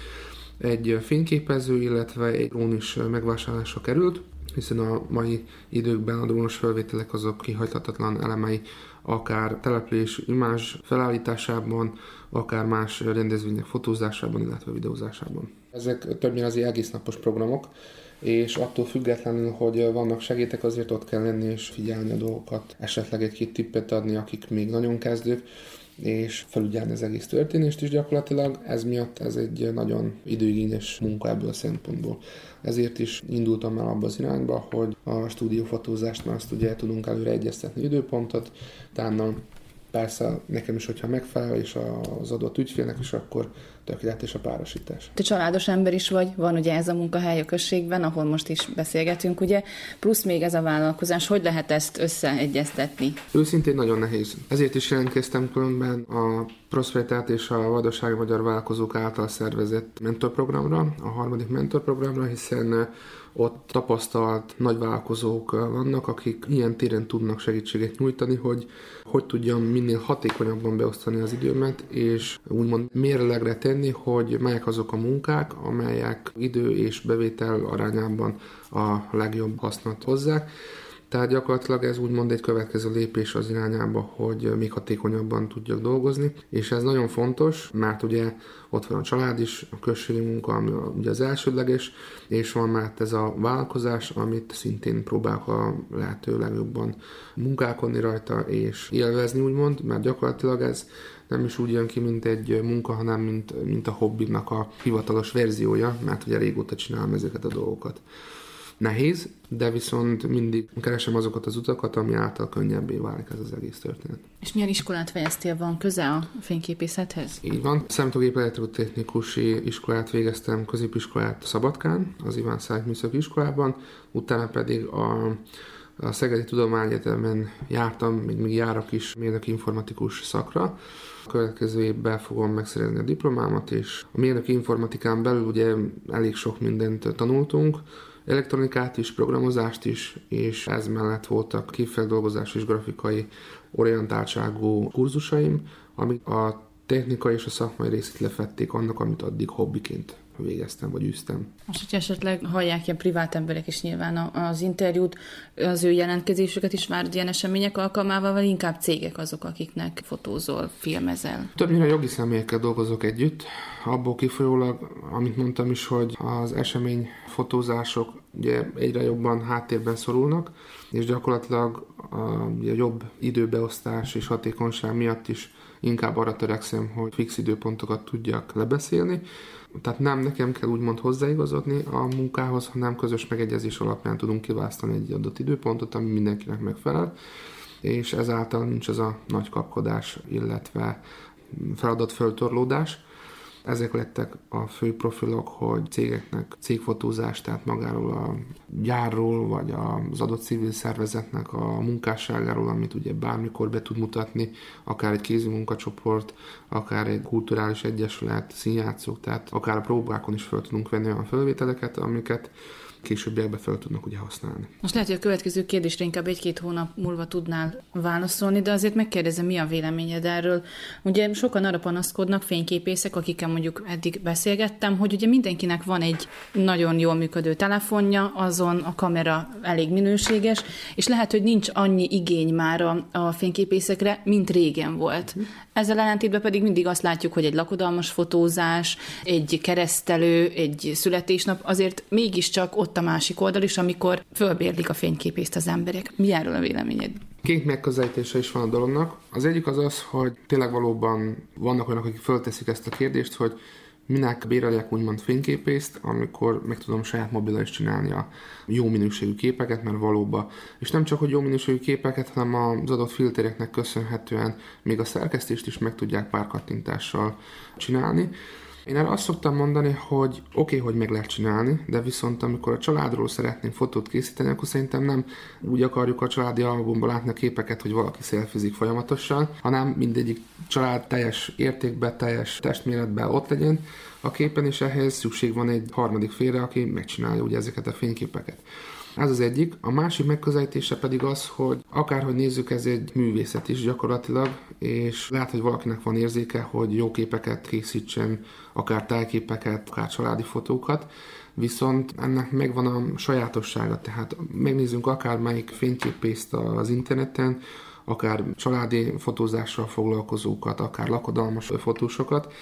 Egy fényképező, illetve egy drón is megvásárlásra került, hiszen a mai időkben a drónos felvételek azok kihagyhatatlan elemei akár település imázs felállításában, akár más rendezvények fotózásában, illetve videózásában. Ezek többnyire az egész napos programok, és attól függetlenül, hogy vannak segétek, azért ott kell lenni és figyelni a dolgokat, esetleg egy-két tippet adni, akik még nagyon kezdők, és felügyelni az egész történést is gyakorlatilag. Ez miatt ez egy nagyon időigényes munka ebből a szempontból. Ezért is indultam el abba az irányba, hogy a stúdiófotózást már azt ugye tudunk előre egyeztetni időpontot, utána persze nekem is, hogyha megfelel, és az adott ügyfélnek is, akkor tökéletes a párosítás. Te családos ember is vagy, van ugye ez a munkahely a községben, ahol most is beszélgetünk, ugye, plusz még ez a vállalkozás, hogy lehet ezt összeegyeztetni? Őszintén nagyon nehéz. Ezért is jelentkeztem különben a Prosperitát és a Vadasági Magyar Vállalkozók által szervezett mentorprogramra, a harmadik mentorprogramra, hiszen ott tapasztalt nagyvállalkozók vannak, akik ilyen téren tudnak segítséget nyújtani, hogy hogy tudjam minél hatékonyabban beosztani az időmet, és úgymond mérlegre tenni, hogy melyek azok a munkák, amelyek idő és bevétel arányában a legjobb hasznot hozzák. Tehát gyakorlatilag ez úgymond egy következő lépés az irányába, hogy még hatékonyabban tudjak dolgozni, és ez nagyon fontos, mert ugye ott van a család is, a községi munka, ami ugye az elsődleges, és van már ez a vállalkozás, amit szintén próbálok a lehető legjobban munkálkodni rajta, és élvezni úgymond, mert gyakorlatilag ez nem is úgy jön ki, mint egy munka, hanem mint, mint a hobbinak a hivatalos verziója, mert ugye régóta csinálom ezeket a dolgokat. Nehéz, de viszont mindig keresem azokat az utakat, ami által könnyebbé válik ez az egész történet. És milyen iskolát fejeztél? Van köze a fényképészethez? Így van. Számítógép elektrotechnikusi iskolát végeztem, középiskolát Szabadkán, az Iván Szájt Műszaki Iskolában, utána pedig a a Szegedi Tudományegyetemen jártam, még, még járok is mérnök informatikus szakra. A következő évben fogom megszerezni a diplomámat, és a mérnök informatikán belül ugye elég sok mindent tanultunk, elektronikát is, programozást is, és ez mellett voltak képfeldolgozás és grafikai orientáltságú kurzusaim, amik a technikai és a szakmai részét lefették annak, amit addig hobbiként végeztem, vagy üztem. Most, hogyha esetleg hallják ilyen privát emberek is nyilván az interjút, az ő jelentkezésüket is várd ilyen események alkalmával, vagy inkább cégek azok, akiknek fotózol, filmezel? Többnyire jogi személyekkel dolgozok együtt, abból kifolyólag, amit mondtam is, hogy az esemény fotózások ugye egyre jobban háttérben szorulnak, és gyakorlatilag a, a jobb időbeosztás és hatékonyság miatt is inkább arra törekszem, hogy fix időpontokat tudjak lebeszélni. Tehát nem nekem kell úgymond hozzáigazodni a munkához, hanem közös megegyezés alapján tudunk kiválasztani egy adott időpontot, ami mindenkinek megfelel, és ezáltal nincs az a nagy kapkodás, illetve feladatföltorlódás. Ezek lettek a fő profilok, hogy cégeknek cégfotózás, tehát magáról a gyárról, vagy az adott civil szervezetnek a munkásságáról, amit ugye bármikor be tud mutatni, akár egy kézi munkacsoport, akár egy kulturális egyesület, színjátszók, tehát akár a próbákon is fel tudunk venni olyan felvételeket, amiket későbbiekben fel tudnak ugye használni. Most lehet, hogy a következő kérdésre inkább egy-két hónap múlva tudnál válaszolni, de azért megkérdezem, mi a véleményed erről. Ugye sokan arra panaszkodnak, fényképészek, akikkel mondjuk eddig beszélgettem, hogy ugye mindenkinek van egy nagyon jól működő telefonja, azon a kamera elég minőséges, és lehet, hogy nincs annyi igény már a, a fényképészekre, mint régen volt. Ezzel ellentétben pedig mindig azt látjuk, hogy egy lakodalmas fotózás, egy keresztelő, egy születésnap azért mégiscsak ott a másik oldal is, amikor fölbérlik a fényképészt az emberek. Mi erről a véleményed? Két megközelítése is van a dolognak. Az egyik az az, hogy tényleg valóban vannak olyanok, akik fölteszik ezt a kérdést, hogy minek bérelják úgymond fényképészt, amikor meg tudom saját mobilra is csinálni a jó minőségű képeket, mert valóban, és nem csak, hogy jó minőségű képeket, hanem az adott filtereknek köszönhetően még a szerkesztést is meg tudják pár kattintással csinálni. Én erre azt szoktam mondani, hogy oké, okay, hogy meg lehet csinálni, de viszont amikor a családról szeretnénk fotót készíteni, akkor szerintem nem úgy akarjuk a családi albumban látni képeket, hogy valaki szelfizik folyamatosan, hanem mindegyik család teljes értékben, teljes testméretben ott legyen a képen, és ehhez szükség van egy harmadik félre, aki megcsinálja ugye ezeket a fényképeket. Ez az egyik. A másik megközelítése pedig az, hogy akárhogy nézzük, ez egy művészet is gyakorlatilag, és lehet, hogy valakinek van érzéke, hogy jó képeket készítsen, akár tájképeket, akár családi fotókat, viszont ennek megvan a sajátossága, tehát megnézzünk akár melyik fényképészt az interneten, akár családi fotózással foglalkozókat, akár lakodalmas fotósokat,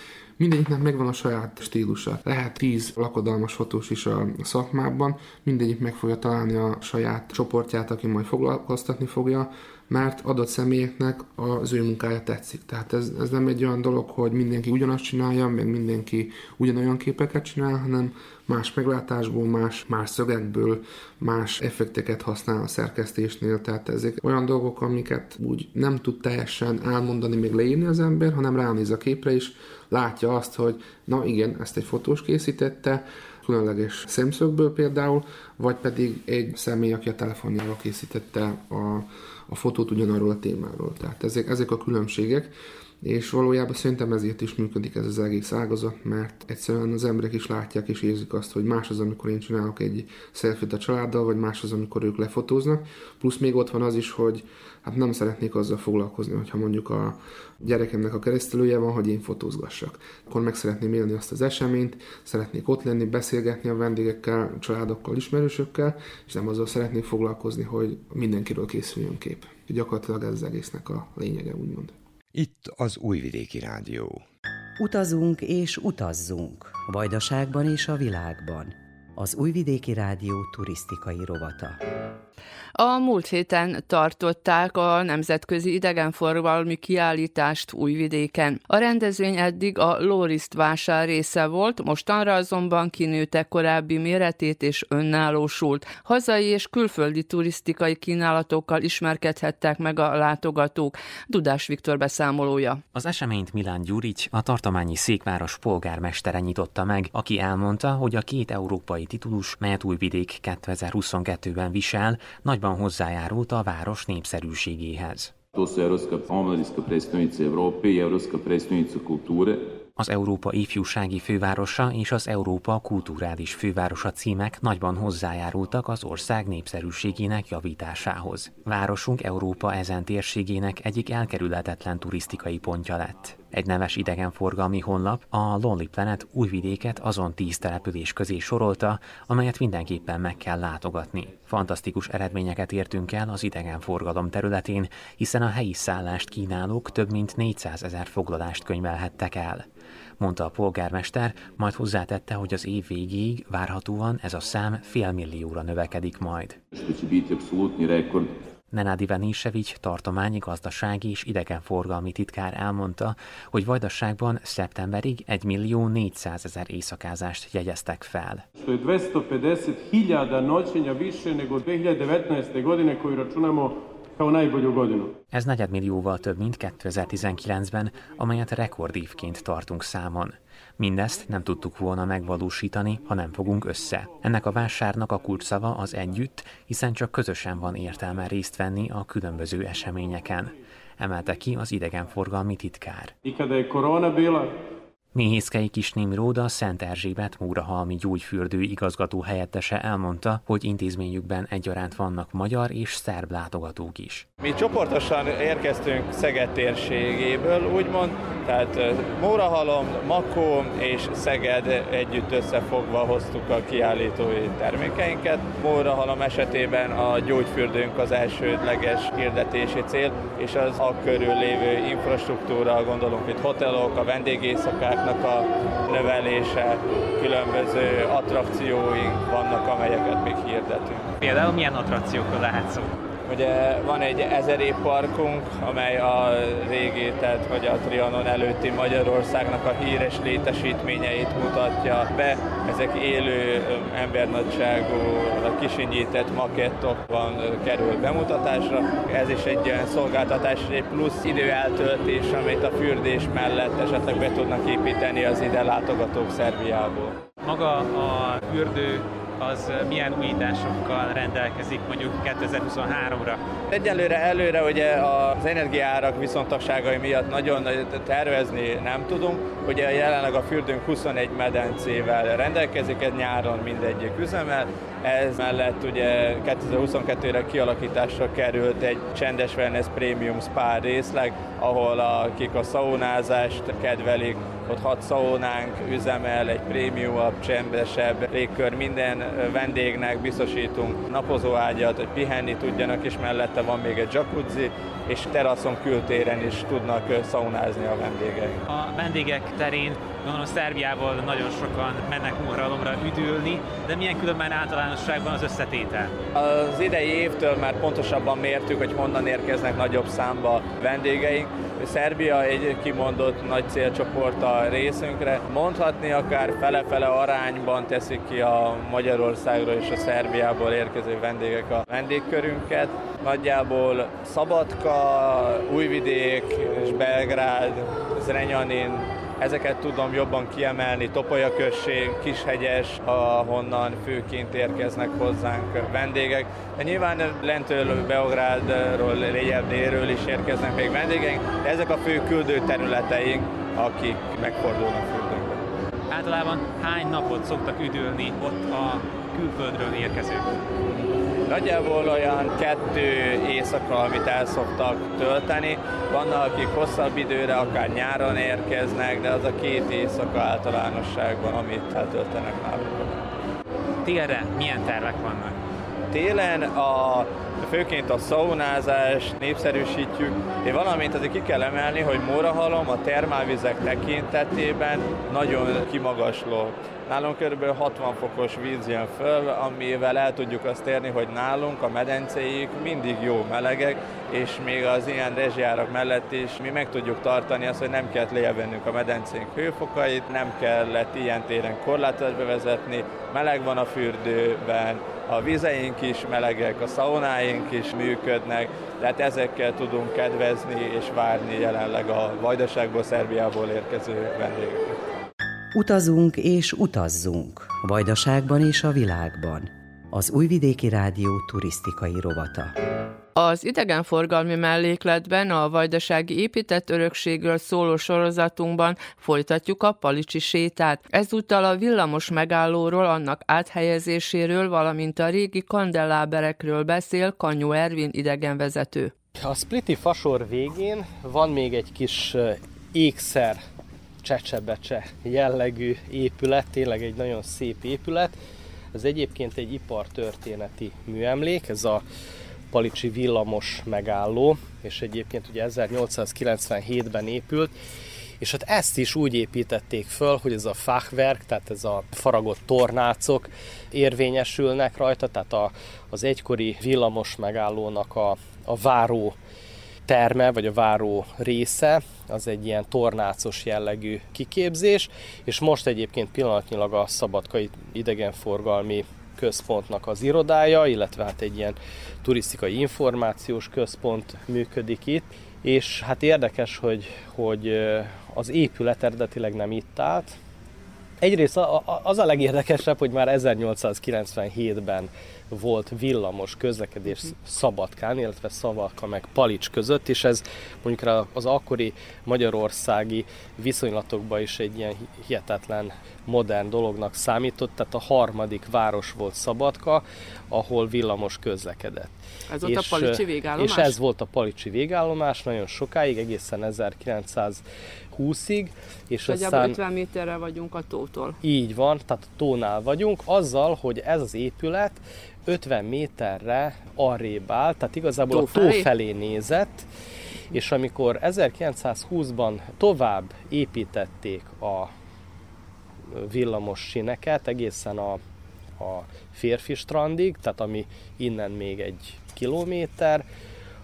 Mindegyiknek megvan a saját stílusa. Lehet tíz lakodalmas fotós is a szakmában, mindegyik meg fogja találni a saját csoportját, aki majd foglalkoztatni fogja, mert adott személyeknek az ő munkája tetszik. Tehát ez, ez nem egy olyan dolog, hogy mindenki ugyanazt csinálja, meg mindenki ugyanolyan képeket csinál, hanem más meglátásból, más, más szögekből, más effekteket használ a szerkesztésnél. Tehát ezek olyan dolgok, amiket úgy nem tud teljesen elmondani, még leírni az ember, hanem ránéz a képre is, látja azt, hogy na igen, ezt egy fotós készítette, különleges szemszögből például, vagy pedig egy személy, aki a telefonjával készítette a, a fotót ugyanarról a témáról. Tehát ezek, ezek a különbségek, És valójában szerintem ezért is működik ez az egész ágazat, mert egyszerűen az emberek is látják és érzik azt, hogy más az, amikor én csinálok egy selfit a családdal, vagy más az, amikor ők lefotóznak. Plusz még ott van az is, hogy hát nem szeretnék azzal foglalkozni, hogyha mondjuk a gyerekemnek a keresztelője van, hogy én fotózgassak. Akkor meg szeretném élni azt az eseményt, szeretnék ott lenni, beszélgetni a vendégekkel, családokkal, ismerősökkel, és nem azzal szeretnék foglalkozni, hogy mindenkiről készüljön kép. Gyakorlatilag ez az egésznek a lényege, úgymond. Itt az Újvidéki Rádió. Utazunk és utazzunk. Vajdaságban és a világban. Az Újvidéki Rádió turisztikai rovata. A múlt héten tartották a Nemzetközi Idegenforgalmi Kiállítást Újvidéken. A rendezvény eddig a Lóriszt vásár része volt, mostanra azonban kinőtte korábbi méretét és önállósult. Hazai és külföldi turisztikai kínálatokkal ismerkedhettek meg a látogatók. Dudás Viktor beszámolója. Az eseményt Milán Gyurics, a tartományi székváros polgármestere nyitotta meg, aki elmondta, hogy a két európai titulus, melyet Újvidék 2022-ben visel, nagyban nagyban hozzájárult a város népszerűségéhez. Az Európa ifjúsági fővárosa és az Európa kulturális fővárosa címek nagyban hozzájárultak az ország népszerűségének javításához. Városunk Európa ezen térségének egyik elkerülhetetlen turisztikai pontja lett. Egy neves idegenforgalmi honlap a Lonely Planet újvidéket azon tíz település közé sorolta, amelyet mindenképpen meg kell látogatni. Fantasztikus eredményeket értünk el az idegenforgalom területén, hiszen a helyi szállást kínálók több mint 400 ezer foglalást könyvelhettek el mondta a polgármester, majd hozzátette, hogy az év végéig várhatóan ez a szám félmillióra növekedik majd. Nenádi Venisevics tartományi gazdasági és idegenforgalmi titkár elmondta, hogy Vajdaságban szeptemberig 1 millió 400 ezer éjszakázást jegyeztek fel. 250 hiljada noćenja više nego 2019. godine koju računamo ez negyedmillióval több, mint 2019-ben, amelyet rekordívként tartunk számon. Mindezt nem tudtuk volna megvalósítani, ha nem fogunk össze. Ennek a vásárnak a kulcsszava az együtt, hiszen csak közösen van értelme részt venni a különböző eseményeken emelte ki az idegenforgalmi titkár. Méhészkei Kisném Róda Szent Erzsébet Múrahalmi gyógyfürdő igazgató helyettese elmondta, hogy intézményükben egyaránt vannak magyar és szerb látogatók is. Mi csoportosan érkeztünk Szeged térségéből, úgymond, tehát Mórahalom, Makó és Szeged együtt összefogva hoztuk a kiállítói termékeinket. Mórahalom esetében a gyógyfürdőnk az elsődleges hirdetési cél, és az a körül lévő infrastruktúra, gondolunk itt hotelok, a vendégészakák, turizmusnak a növelése, különböző attrakcióink vannak, amelyeket még hirdetünk. Például milyen attrakciókról lehet szó? Ugye van egy ezer parkunk, amely a régi, tehát hogy a Trianon előtti Magyarországnak a híres létesítményeit mutatja be. Ezek élő embernagyságú, kisinyített makettokban kerül bemutatásra. Ez is egy olyan szolgáltatás, egy plusz időeltöltés, amit a fürdés mellett esetleg be tudnak építeni az ide látogatók Szerbiából. Maga a fürdő az milyen újításokkal rendelkezik mondjuk 2023-ra? Egyelőre előre ugye az energiárak viszontagságai miatt nagyon tervezni nem tudunk. Ugye jelenleg a fürdőnk 21 medencével rendelkezik, egy nyáron mindegyik üzemel. Ez mellett ugye 2022-re kialakításra került egy csendes wellness premium spa részleg, ahol akik a szaunázást kedvelik, ott hat szaunánk üzemel, egy prémiumabb, csendesebb légkör, minden vendégnek biztosítunk napozóágyat, hogy pihenni tudjanak, és mellette van még egy jacuzzi, és teraszon kültéren is tudnak szaunázni a vendégeink. A vendégek terén gondolom Szerbiából nagyon sokan mennek Muhralomra üdülni, de milyen különben általánosságban az összetétel? Az idei évtől már pontosabban mértük, hogy honnan érkeznek nagyobb számba vendégeink. Szerbia egy kimondott nagy célcsoport a részünkre. Mondhatni akár fele-fele arányban teszik ki a Magyarországról és a Szerbiából érkező vendégek a vendégkörünket. Nagyjából Szabadka, Újvidék és Belgrád, Zrenyanin, Ezeket tudom jobban kiemelni, Topolya község, Kishegyes, ahonnan főként érkeznek hozzánk vendégek. De nyilván lentől Beográdról, lejjebb délről is érkeznek még vendégeink, de ezek a fő küldő területeink, akik megfordulnak fürdőnkbe. Általában hány napot szoktak üdülni ott a külföldről érkezők? Nagyjából olyan kettő éjszaka, amit el szoktak tölteni. Vannak, akik hosszabb időre, akár nyáron érkeznek, de az a két éjszaka általánosságban, amit eltöltenek nálunk. Télre milyen tervek vannak? Télen a főként a szaunázást népszerűsítjük, és valamint azért ki kell emelni, hogy Mórahalom a termálvizek tekintetében nagyon kimagasló. Nálunk kb. 60 fokos víz jön föl, amivel el tudjuk azt érni, hogy nálunk a medencéik mindig jó melegek, és még az ilyen rezsijárak mellett is mi meg tudjuk tartani azt, hogy nem kellett lejjebb a medencénk hőfokait, nem kellett ilyen téren korlátot bevezetni, meleg van a fürdőben, a vizeink is melegek, a szaunáink is működnek, tehát ezekkel tudunk kedvezni és várni jelenleg a Vajdaságból, Szerbiából érkező vendégeket. Utazunk és utazzunk. Vajdaságban és a világban. Az Újvidéki Rádió turisztikai rovata. Az idegenforgalmi mellékletben a vajdasági épített örökségről szóló sorozatunkban folytatjuk a Palicsi sétát. Ezúttal a villamos megállóról, annak áthelyezéséről, valamint a régi kandelláberekről beszél Kanyó Ervin idegenvezető. A Spliti fasor végén van még egy kis ékszer csecsebecse jellegű épület, tényleg egy nagyon szép épület. Ez egyébként egy ipartörténeti műemlék, ez a Palicsi villamos megálló, és egyébként ugye 1897-ben épült, és hát ezt is úgy építették föl, hogy ez a fachwerk, tehát ez a faragott tornácok érvényesülnek rajta, tehát a, az egykori villamos megállónak a, a váró terme, vagy a váró része, az egy ilyen tornácos jellegű kiképzés, és most egyébként pillanatnyilag a Szabadkai idegenforgalmi központnak az irodája, illetve hát egy ilyen turisztikai információs központ működik itt, és hát érdekes, hogy, hogy az épület eredetileg nem itt állt, Egyrészt az a legérdekesebb, hogy már 1897-ben volt villamos közlekedés mhm. Szabadkán, illetve Szabadka meg Palics között, és ez mondjuk az akkori magyarországi viszonylatokban is egy ilyen hihetetlen modern dolognak számított, tehát a harmadik város volt Szabadka, ahol villamos közlekedett. Ez volt és, a Palicsi végállomás? És ez volt a Palicsi végállomás nagyon sokáig, egészen 1900 20-ig, és Nagyjából aztán... 50 méterre vagyunk a tótól. Így van, tehát a tónál vagyunk, azzal, hogy ez az épület 50 méterre arrébb áll, tehát igazából tó a tó felé nézett, és amikor 1920-ban tovább építették a villamos sineket egészen a, a férfi strandig, tehát ami innen még egy kilométer,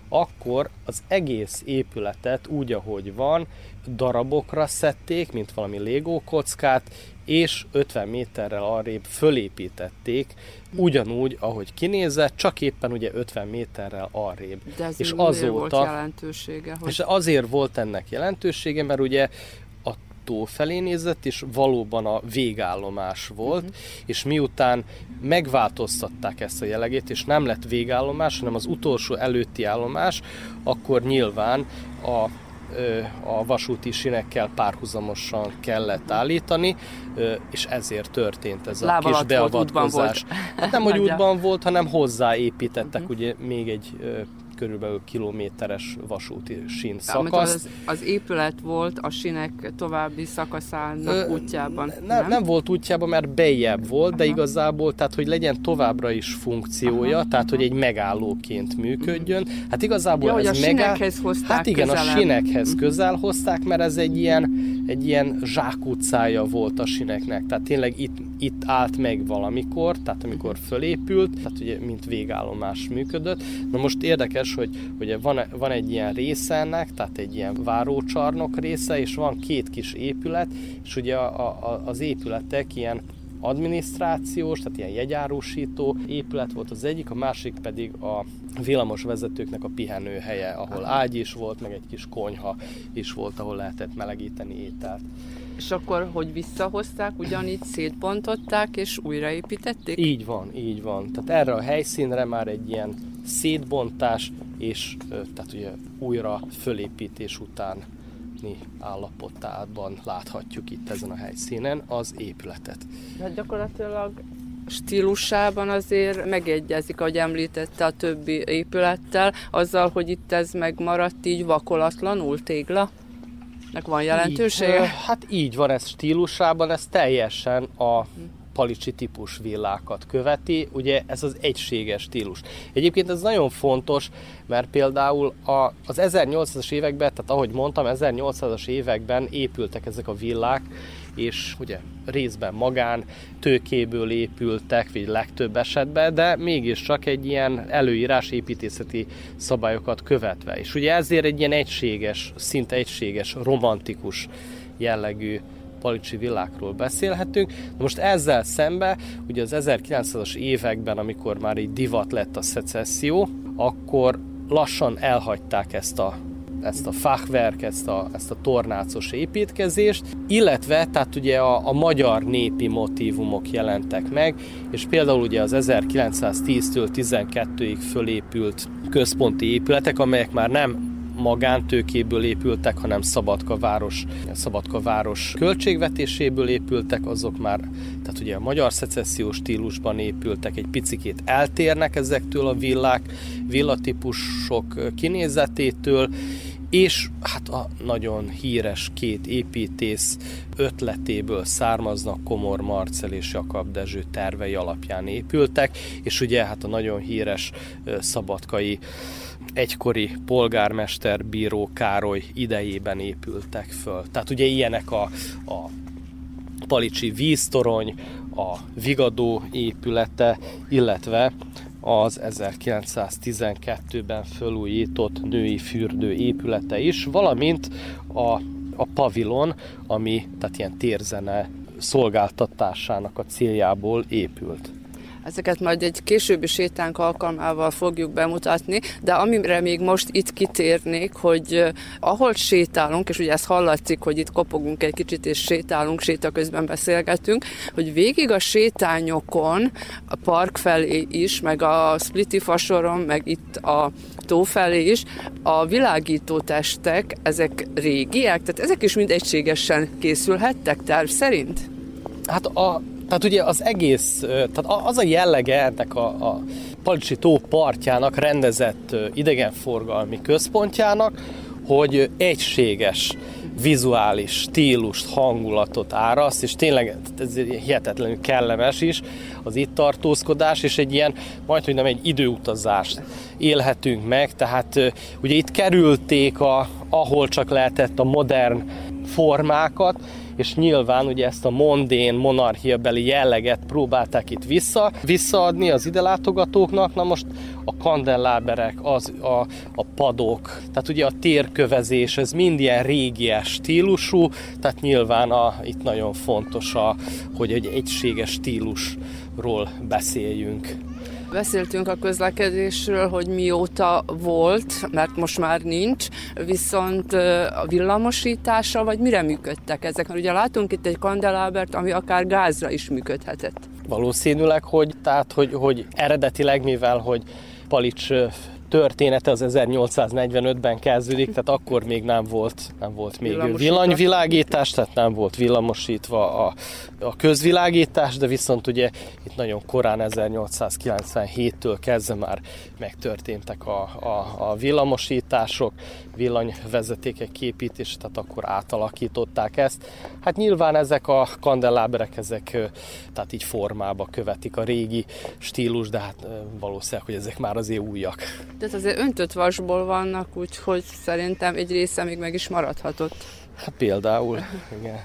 akkor az egész épületet úgy, ahogy van, darabokra szedték, mint valami Lego kockát, és 50 méterrel arrébb fölépítették, ugyanúgy, ahogy kinézett, csak éppen ugye 50 méterrel arrébb. De ez és azóta, volt jelentősége? Hogy... És azért volt ennek jelentősége, mert ugye tó felé nézett, és valóban a végállomás volt, uh-huh. és miután megváltoztatták ezt a jellegét, és nem lett végállomás, hanem az utolsó előtti állomás, akkor nyilván a a vasúti sinekkel párhuzamosan kellett állítani, és ezért történt ez a Láb kis beavatkozás. Volt, hát nem, hogy útban volt, hanem hozzáépítettek uh-huh. ugye még egy körülbelül kilométeres vasúti sín szakasz. Az, az épület volt a sinek további szakaszának Ö, útjában, ne, nem? Nem volt útjában, mert bejebb volt, de igazából, tehát hogy legyen továbbra is funkciója, Aha. tehát hogy egy megállóként működjön. Hát igazából ja, ez hogy a megáll... sinekhez hozták Hát igen, közelem. a sinekhez mhm. közel hozták, mert ez egy ilyen, egy ilyen zsákutcája volt a sineknek. Tehát tényleg itt, itt állt meg valamikor, tehát amikor fölépült, tehát ugye mint végállomás működött. Na most érdekes, érdekes, hogy ugye van, van egy ilyen része ennek, tehát egy ilyen várócsarnok része, és van két kis épület, és ugye a, a, az épületek ilyen adminisztrációs, tehát ilyen jegyárusító épület volt az egyik, a másik pedig a villamos vezetőknek a pihenőhelye, ahol ágy is volt, meg egy kis konyha is volt, ahol lehetett melegíteni ételt. És akkor, hogy visszahozták, ugyanígy szétbontották és újraépítették? Így van, így van. Tehát erre a helyszínre már egy ilyen szétbontás és tehát ugye újra fölépítés után állapotában láthatjuk itt ezen a helyszínen az épületet. Hát gyakorlatilag stílusában azért megegyezik, ahogy említette a többi épülettel, azzal, hogy itt ez megmaradt így vakolatlanul tégla? Nek van jelentősége? Így, hát így van ez stílusában, ez teljesen a palicsi típus villákat követi, ugye ez az egységes stílus. Egyébként ez nagyon fontos, mert például a, az 1800-as években, tehát ahogy mondtam, 1800-as években épültek ezek a villák, és ugye részben magán tőkéből épültek, vagy legtöbb esetben, de mégiscsak egy ilyen előírás építészeti szabályokat követve. És ugye ezért egy ilyen egységes, szinte egységes, romantikus jellegű palicsi villákról beszélhetünk. Most ezzel szembe, ugye az 1900-as években, amikor már így divat lett a szecesszió, akkor lassan elhagyták ezt a ezt a fachwerk, ezt a, ezt a tornácos építkezést, illetve tehát ugye a, a magyar népi motívumok jelentek meg, és például ugye az 1910-től 12-ig fölépült központi épületek, amelyek már nem magántőkéből épültek, hanem Szabadka város, Szabadka város költségvetéséből épültek, azok már, tehát ugye a magyar szecessziós stílusban épültek, egy picikét eltérnek ezektől a villák, villatípusok kinézetétől, és hát a nagyon híres két építész ötletéből származnak Komor Marcel és Jakab Dezső tervei alapján épültek, és ugye hát a nagyon híres szabadkai egykori polgármester bíró Károly idejében épültek föl. Tehát ugye ilyenek a, a Palicsi víztorony, a Vigadó épülete, illetve az 1912-ben felújított női fürdő épülete is, valamint a, a pavilon, ami tehát ilyen térzene szolgáltatásának a céljából épült. Ezeket majd egy későbbi sétánk alkalmával fogjuk bemutatni, de amire még most itt kitérnék, hogy ahol sétálunk, és ugye ezt hallatszik, hogy itt kopogunk egy kicsit, és sétálunk, séta közben beszélgetünk, hogy végig a sétányokon, a park felé is, meg a Spliti fasoron, meg itt a tó felé is, a világító testek, ezek régiek, tehát ezek is mind egységesen készülhettek terv szerint? Hát a tehát ugye az egész, tehát az a jellege ennek a, a Palicsi tó partjának rendezett idegenforgalmi központjának, hogy egységes vizuális stílust, hangulatot áraszt, és tényleg ez hihetetlenül kellemes is az itt tartózkodás, és egy ilyen, majd hogy nem egy időutazást élhetünk meg, tehát ugye itt kerülték, a, ahol csak lehetett a modern formákat, és nyilván ugye ezt a mondén, monarchiabeli jelleget próbálták itt vissza, visszaadni az ide látogatóknak, na most a kandelláberek, az, a, a padok, tehát ugye a térkövezés, ez mind ilyen régies stílusú, tehát nyilván a, itt nagyon fontos, a, hogy egy egységes stílusról beszéljünk. Beszéltünk a közlekedésről, hogy mióta volt, mert most már nincs, viszont a villamosítása, vagy mire működtek ezek? Mert ugye látunk itt egy kandelábert, ami akár gázra is működhetett. Valószínűleg, hogy, tehát, hogy, hogy eredetileg, mivel hogy Palics története az 1845-ben kezdődik, tehát akkor még nem volt, nem volt még villanyvilágítás, tehát nem volt villamosítva a, a közvilágítás, de viszont ugye itt nagyon korán 1897-től kezdve már megtörténtek a, a, a villamosítások, villanyvezetékek képítése, tehát akkor átalakították ezt. Hát nyilván ezek a kandelláberek, ezek tehát így formába követik a régi stílus, de hát valószínűleg, hogy ezek már azért újak. Tehát azért öntött vasból vannak, úgyhogy szerintem egy része még meg is maradhatott. Hát például, igen.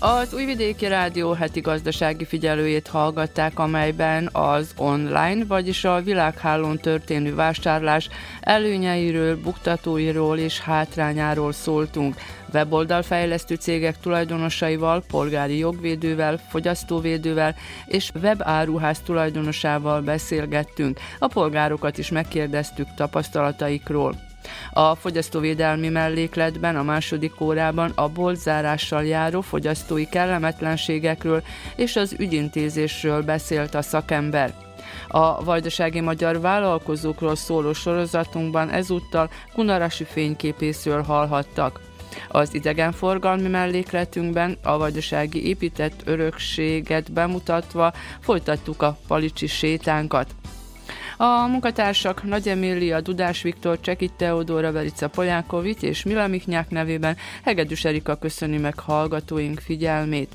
Az Újvidéki Rádió heti gazdasági figyelőjét hallgatták, amelyben az online, vagyis a világhálón történő vásárlás előnyeiről, buktatóiról és hátrányáról szóltunk. Weboldalfejlesztő cégek tulajdonosaival, polgári jogvédővel, fogyasztóvédővel és webáruház tulajdonosával beszélgettünk. A polgárokat is megkérdeztük tapasztalataikról. A fogyasztóvédelmi mellékletben a második órában a boltzárással járó fogyasztói kellemetlenségekről és az ügyintézésről beszélt a szakember. A vajdasági magyar vállalkozókról szóló sorozatunkban ezúttal Kunarasi fényképészről hallhattak. Az idegenforgalmi mellékletünkben a vajdasági épített örökséget bemutatva folytattuk a palicsi sétánkat. A munkatársak Nagy Emília, Dudás Viktor, Csekit Teodóra, Verica Polyákovics és Mila Miknyák nevében Hegedűs Erika köszöni meg hallgatóink figyelmét.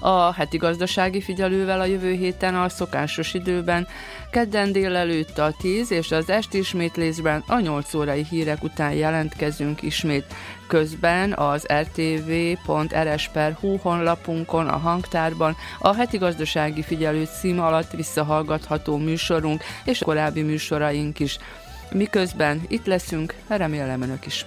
A heti gazdasági figyelővel a jövő héten a szokásos időben, kedden délelőtt a 10 és az esti ismétlésben a 8 órai hírek után jelentkezünk ismét. Közben az rtv.rs.hu honlapunkon, a hangtárban a heti gazdasági figyelő cím alatt visszahallgatható műsorunk és korábbi műsoraink is. Miközben itt leszünk, remélem önök is.